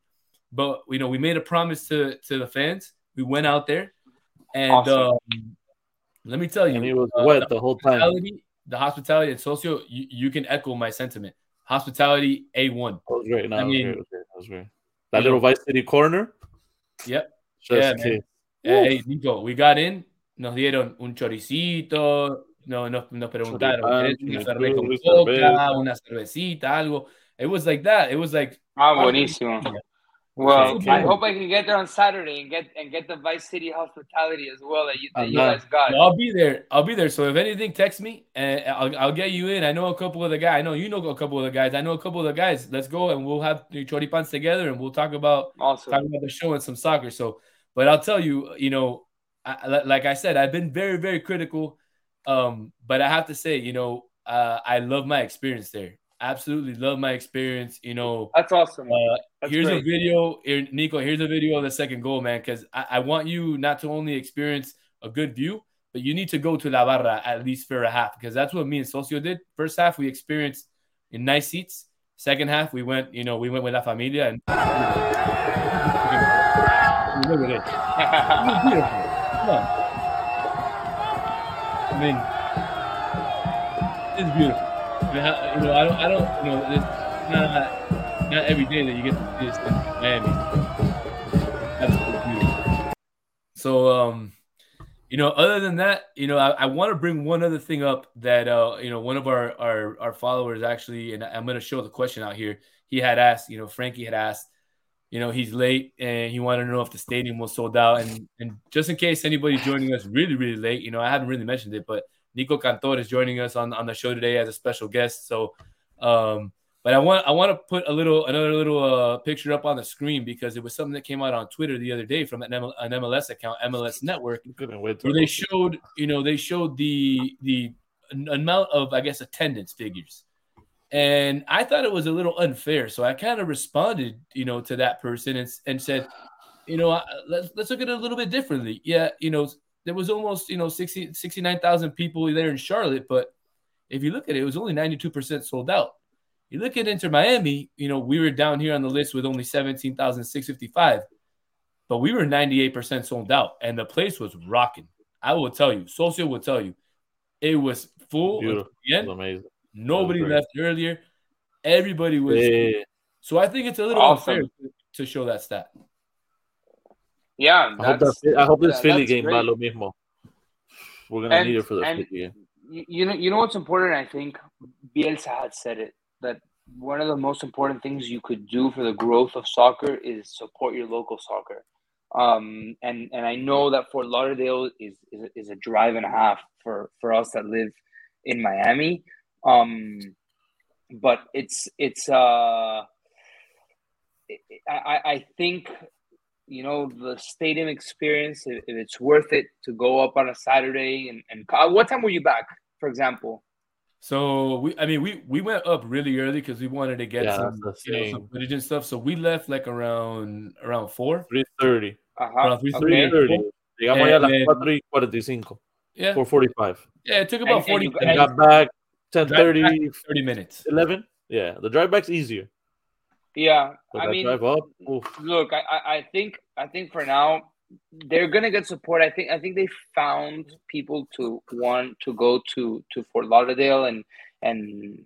but you know we made a promise to to the fans. We went out there, and Awesome. um, let me tell you, And he was uh, wet the whole time. the hospitality and socio, you, you can echo my sentiment. Hospitality, A one. That was great. No, I mean. That was great. That was great. That you little know- Vice City corner. Yep. Just Yeah. Hey, Nico, we got in. Nos dieron un choricito. No, no, nos preguntaron. Choripán, ¿quieres una fernet con coca, cerveza. una cervecita, algo? It was like that. It was like Ah, buenísimo. Yeah. Well, Okay. I hope I can get there on Saturday and get and get the Vice City hospitality as well that you, that you Uh-huh. guys got. I'll be there. I'll be there. So if anything, text me and I'll, I'll get you in. I know a couple of the guys. I know you know a couple of the guys. I know a couple of the guys. Let's go and we'll have the choripans together and we'll talk about Awesome. talking about the show and some soccer. So, but I'll tell you, you know, I, like I said, I've been very, very critical. Um, but I have to say, you know, uh, I love my experience there. Absolutely love my experience. You know, That's awesome. uh, That's here's a video, here, Nico. Here's a video of the second goal, man. Because I, I want you not to only experience a good view, but you need to go to La Barra at least for a half because that's what me and Socio did. First half we experienced in nice seats. Second half we went, you know, we went with La Familia and look at it. Beautiful. Come on. I mean, it's beautiful. I mean, how- You know, I don't, I don't, you know, it's not, not every day that you get to see this in Miami. So, um, you know, other than that, you know, I, I want to bring one other thing up that, uh, you know, one of our, our, our followers actually, and I'm going to show the question out here. He had asked, you know, Frankie had asked, you know, he's late and he wanted to know if the stadium was sold out. And, and just in case anybody joining us really, really late, you know, I haven't really mentioned it, but Nico Cantor is joining us on, on the show today as a special guest. So, um, but I want I want to put a little another little uh, picture up on the screen because it was something that came out on Twitter the other day from an, ML, an MLS account, MLS Network, Couldn't wait to where they showed you know they showed the the amount of I guess attendance figures, and I thought it was a little unfair. So I kind of responded you know to that person and and said, you know, I- let's let's look at it a little bit differently. Yeah, you know, there was almost you know 60, 69,000 people there in Charlotte, but if you look at it, it was only 92% sold out. You look at Inter Miami, you know, we were down here on the list with only 17,655, but we were 98% sold out and the place was rocking. I will tell you, Socio will tell you, it was full. until Beautiful. the It was amazing. Nobody great. left earlier. Everybody was. Yeah. So I think it's a little Awesome. unfair to, to show that stat. yeah, I hope, that's, that, I hope this that- Philly game great. va lo mismo. We're gonna need it for the and- Philly game. you, you know you know what's important i think bielsa had said it that one of the most important things you could do for the growth of soccer is support your local soccer. Um and and i know that fort lauderdale is is, is a drive and a half for for us that live in miami. Um but it's it's uh i i, think you know the stadium experience if, if it's worth it to go up on a saturday and, and uh, what time were you back for example So we, I mean, we we went up really early because we wanted to get Yeah, some, you know, some footage and stuff. So we left like around around four. Three thirty. uh-huh. Around. Three thirty. Llegamos allá a las And- cuatro y cuarenta y cinco. Yeah, Four forty five. yeah. It took about And- and 40, you- And and- got back 10 Drive 30, 30 minutes. 11. Yeah, the drive back's easier. yeah But i mean drive up, oof. look I, I I think i think for now they're gonna get support. I think i think they found people to want to go to to fort lauderdale and and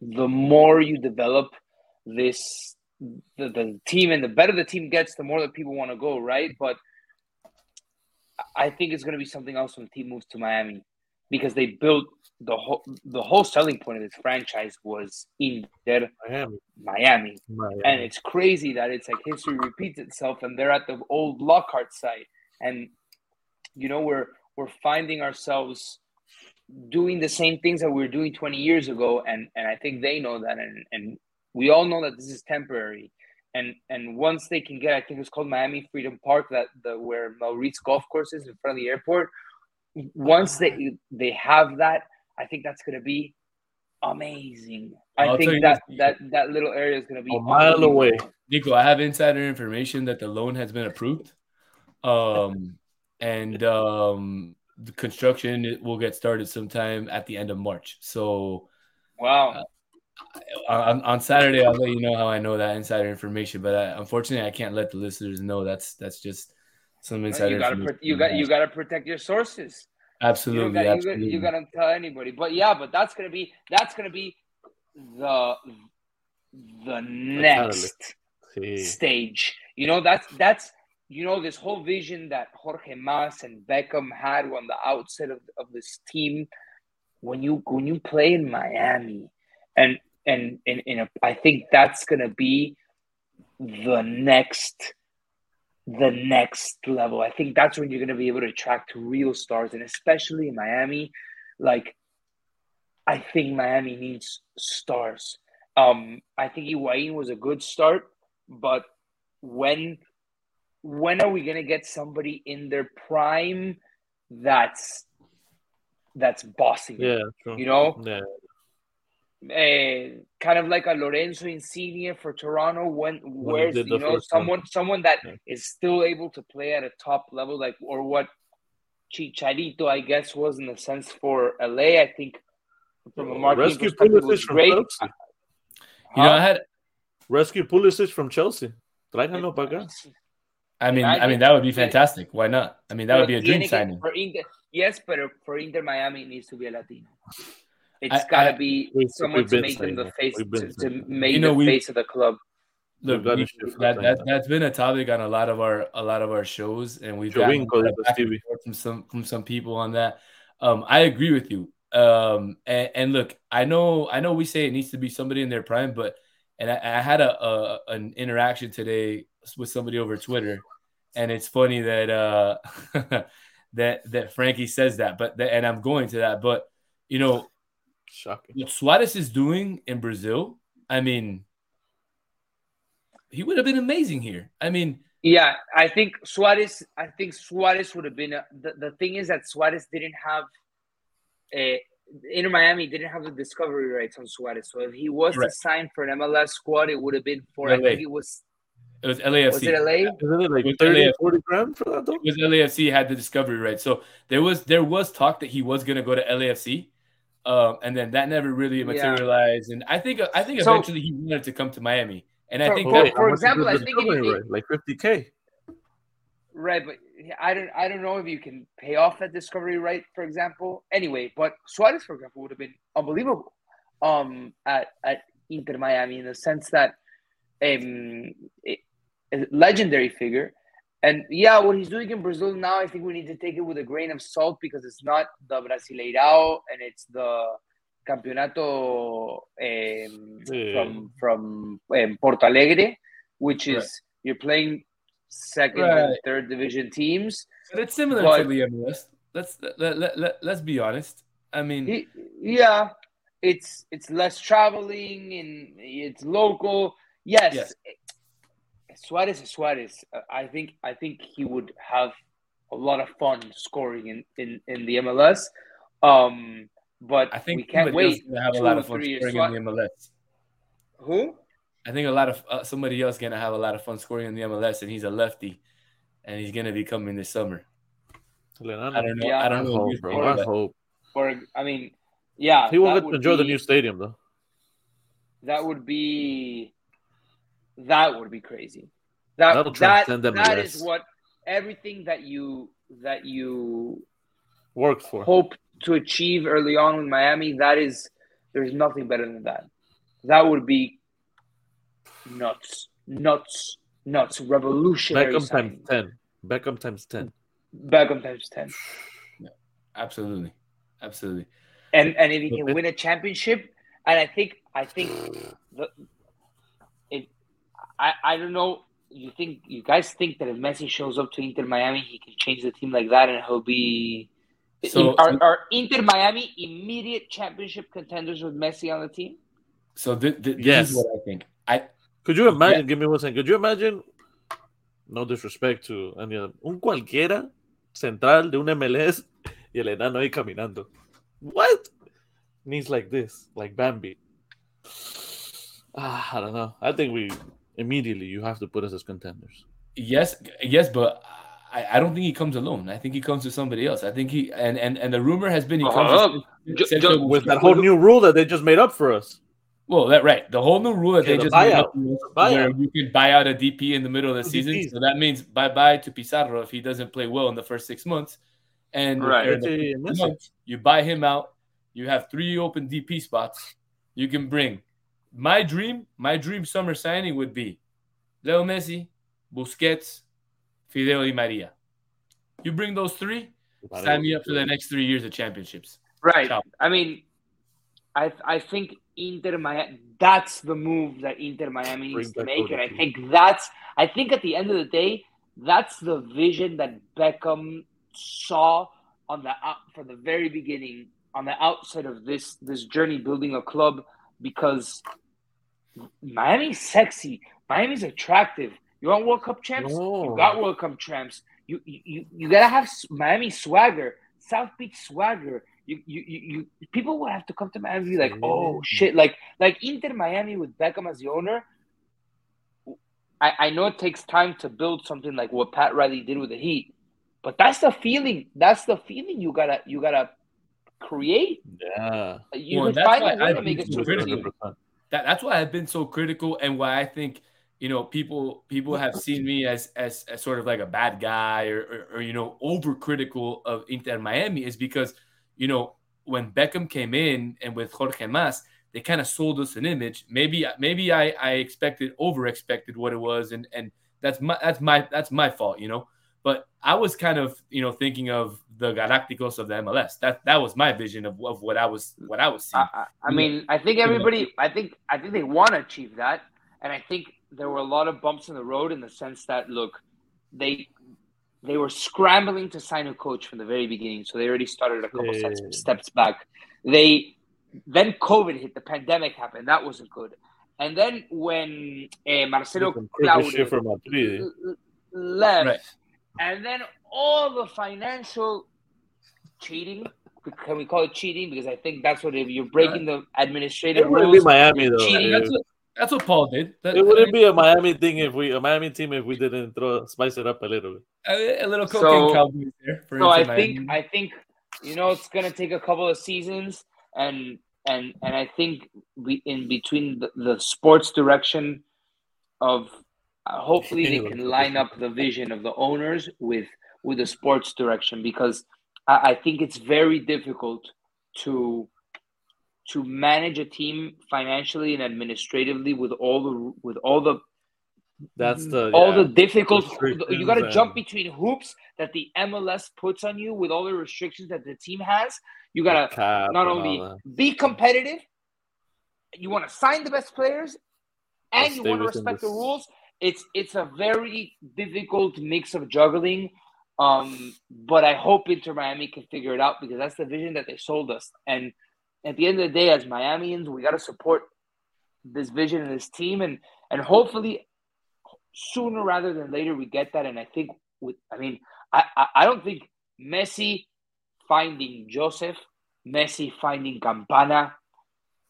the more you develop this the, the team and the better the team gets the more that people want to go right? But i think it's gonna be something else when the team moves to miami because they built the whole the whole selling point of this franchise was in their Miami. miami. Miami. and it's crazy that it's like history repeats itself and they're at the old lockhart site. And you know we're we're finding ourselves doing the same things that we were doing 20 years ago. And and i think they know that. And and we all know that this is temporary. And and once they can get i think it's called miami freedom park that the where Melreese golf course is in front of the airport once they they have that i think that's going to be amazing i I'll think that this, that that little area is going to be A mile unbelievable. away. Nico, I have insider information that the loan has been approved, um, and um, the construction will get started sometime at the end of March. So wow on, on Saturday, I'll let you know how I know that insider information. But I, unfortunately, I can't let the listeners know. That's that's just some insider you gotta pro- you got you gotta protect your sources. You absolutely, you, got, absolutely. you gotta tell anybody. But yeah, but that's gonna be that's gonna be the the next Sí. stage. You know, that's that's you know this whole vision that Jorge Mas and Beckham had on the outset of, of this team. When you when you play in Miami, and and and, and a, I think that's gonna be the next the next level. I think that's when you're gonna be able to attract real stars, and especially in Miami, like I think Miami needs stars. Um, I think Higuain was a good start, but when when are we gonna get somebody in their prime that's that's bossing? Yeah. You know, Yeah. Eh, kind of like a Lorenzo Insigne for Toronto. When When where's did you know first one. someone someone that Yeah. is still able to play at a top level, like or what Chicharito, I guess, was in a sense for LA. I think from a marketing Rescue perspective, Pulisic was from great. Chelsea. You know, I had. Rescue Pulisic from Chelsea. Tráiganlo para acá. I mean, I mean, that would be fantastic. Why not? I mean, that would be a Pero dream signing. For Inter, yes, but for Inter Miami, it needs to be a Latino. It's I- gotta be We've- someone to make them the face to, to make You know, the we- face of the club. Look, We've got we- this shit for that, time. that that's been a topic on a lot of our a lot of our shows, and we've Giovinco, gotten the back and Stevie. forth from some from some people on that. Um, I agree with you. Um, and, and look, I know I know we say it needs to be somebody in their prime, but and I, I had a, a an interaction today with somebody over Twitter, and it's funny that uh that that Frankie says that, but that, and I'm going to that, but you know Shocking. what Suarez is doing in Brazil, I mean, he would have been amazing here. I mean, Yeah, I think Suarez. I think Suarez would have been. A, the, the thing is that Suarez didn't have a. Inter Miami didn't have the discovery rights on Suarez, so if he was Correct. to sign for an MLS squad, it would have been for. LA. I think it was. it was LAFC. Was it LA? Isn't it like With 30, LAFC. 40 grand for that though? It was LAFC had the discovery right. So there was there was talk that he was going to go to LAFC, um, and then that never really Yeah. materialized. And I think I think So- eventually he wanted to come to Miami, and I For- think for- that, for how much is example, I think if discovery like 50k. Right, but I don't I don't know if you can pay off that discovery right, for example. Anyway, but Suarez, for example, would have been unbelievable um at, at Inter Miami in the sense that um a a legendary figure. And yeah, what he's doing in Brazil now, I think we need to take it with a grain of salt because it's not the Brasileirao and it's the Campeonato um, Yeah. from from um, Porto Alegre, which is Right. you're playing second Right. and third division teams. but it's similar but- to the MLS. Let's let, let, let, let's be honest. I mean, He- yeah, it's it's less traveling and it's local. Yes, Yes. Suarez is Suarez. Uh, I think I think he would have a lot of fun scoring in in, in the MLS. Um, but I think we can't somebody else wait. gonna have a lot of fun three years. scoring in the MLS. Who? I think a lot of uh, somebody else gonna have a lot of fun scoring in the MLS, and he's a lefty, and he's gonna be coming this summer. I don't know. Yeah. I I don't know. hope, who's bro. playing, I but- hope. Or I mean, yeah, He won't get to would enjoy the new stadium though. That would be that would be crazy. That That'll that, transcend that MLS. is what everything that you that you work for. hope to achieve early on with Miami. That is there's nothing better than that. That would be nuts, nuts, nuts, revolutionary. Beckham signing. times ten. Beckham times ten. Beckham times ten. Yeah, Absolutely, absolutely. and and if he can win a championship, and I think I think the it I I don't know. You think you guys think that if Messi shows up to Inter Miami, he can change the team like that, and he'll be. So- are, are Inter Miami immediate championship contenders with Messi on the team? So th- th- this Yes. is what I think. I Could you imagine? Give me one second. Could you imagine? No disrespect to any other. Un cualquiera central de un MLS y el enano ahí caminando. What? Knees like this, like Bambi. Ah, I don't know. I think we immediately you have to put us as contenders. yes, yes, but I, I don't think he comes alone. I think he comes with somebody else. I think he and and, and the rumor has been he comes Uh-huh. with, Ju- Sergio ju- With that whole new rule that they just made up for us. Well, that right. The whole new rule that Yeah, they the just made up was The where you can buy out a DP in the middle of the season. DPs. So that means bye bye to Pizarro if he doesn't play well in the first six months. And Right. or in the Messi- first Messi. month, you buy him out. You have three open DP spots. You can bring. My dream, my dream summer signing would be Leo Messi, Busquets, Fideo Di Maria. You bring those three, sign me up for the next three years of championships. Right. Ciao. I mean, I I think Inter Miami. That's the move that Inter Miami needs to make, and I think that's. I think at the end of the day, that's the vision that Beckham saw on the out from the very beginning, on the outset of this this journey building a club, because Miami's sexy, Miami's attractive. You want World Cup champs? No. You got World Cup champs. You you you, you gotta have Miami swagger, South Beach swagger. You, you, you, you people will have to come to Miami and be like, oh shit, like like Inter Miami with Beckham as the owner. I, I know it takes time to build something like what Pat Riley did with the Heat, But that's the feeling. That's the feeling you gotta you gotta create. Yeah. You Well, can that's find why a way I've to make it so super critical. That, that's why I've been so critical and why I think you know people people have seen me as as, as sort of like a bad guy or, or, or you know overcritical of Inter Miami is because you know when Beckham came in and with Jorge Mas they kind of sold us an image. Maybe maybe I I expected over expected what it was and and that's my that's my that's my fault you know but I was kind of you know thinking of the Galacticos of the MLS that that was my vision of, of what I was what I was seeing I, I, mean, I think everybody. I think I think they want to achieve that, and I think there were a lot of bumps in the road in the sense that look, they they were scrambling to sign a coach from the very beginning, so they already started a couple Yeah. steps, steps back. They then COVID hit, the pandemic happened, that wasn't good, and then when uh, Marcelo Claudio Madrid. l- left, Right. And then all the financial cheating. Can we call it cheating? Because I think that's what if you're breaking the administrative It wouldn't be rules. Miami though. cheating. that's what, that's what Paul did That- It wouldn't be a Miami thing if we a Miami team if we didn't throw spice it up a little bit. a, a little So- cocaine cowboys there. For So I Inter think I think you know it's gonna take a couple of seasons, and and and I think we in between the, the sports direction of uh, hopefully they can line up the vision of the owners with with the sports direction because I, I think it's very difficult to to manage a team financially and administratively with all the with all the That's the all yeah. the difficult you got to jump between hoops that the MLS puts on you with all the restrictions that the team has. You got to not only be competitive, you want to sign the best players, and you want to respect the rules. It's it's a very difficult mix of juggling. Um, but I hope Inter Miami can figure it out because that's the vision that they sold us. And at the end of the day, as Miamians, we got to support this vision and this team, and and hopefully sooner rather than later we get that. And I think with I mean I I, I don't think Messi finding Josef, Messi finding Campana,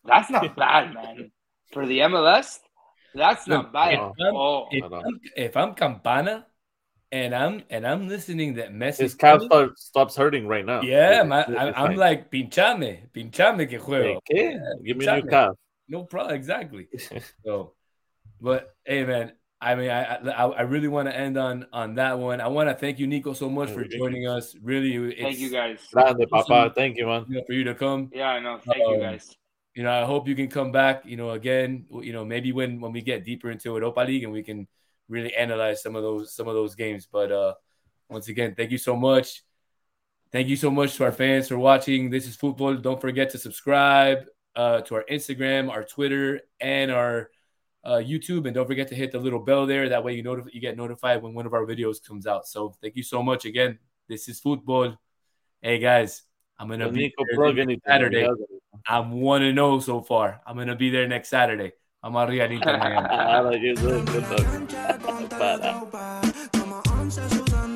that's not bad, man. For the MLS, that's not bad. if I'm- Oh, if. I'm, if I'm Campana and I'm and I'm listening that His Messi, calf start, stops hurting right now. yeah, It's- man, it's I, I'm fine. like pinchame, pinchame que juego. Hey, ¿qué? Give me a new calf. No problem, exactly. So, but hey, man, I mean, I I, I really want to end on on that one. I want to thank you, Nico, so much for joining us. Really, it's, thank you guys. Grande, papa. Thank you, man. for you to come. Yeah, I know. Thank you Um, guys. You know, I hope you can come back, you know, again, you know, maybe when when we get deeper into Europa League and we can really analyze some of those some of those games. But uh once again, thank you so much. Thank you so much to our fans for watching. This is Futbol. Don't forget to subscribe uh, to our Instagram, our Twitter, and our uh, YouTube. And don't forget to hit the little bell there. That way you notif- you get notified when one of our videos comes out. So thank you so much again. This is Futbol. Hey guys, I'm gonna be Nico there plug anything. Saturday. He has it. I'm one and zero so far. I'm gonna be there next Saturday. I'm arriba en I like it. Good, good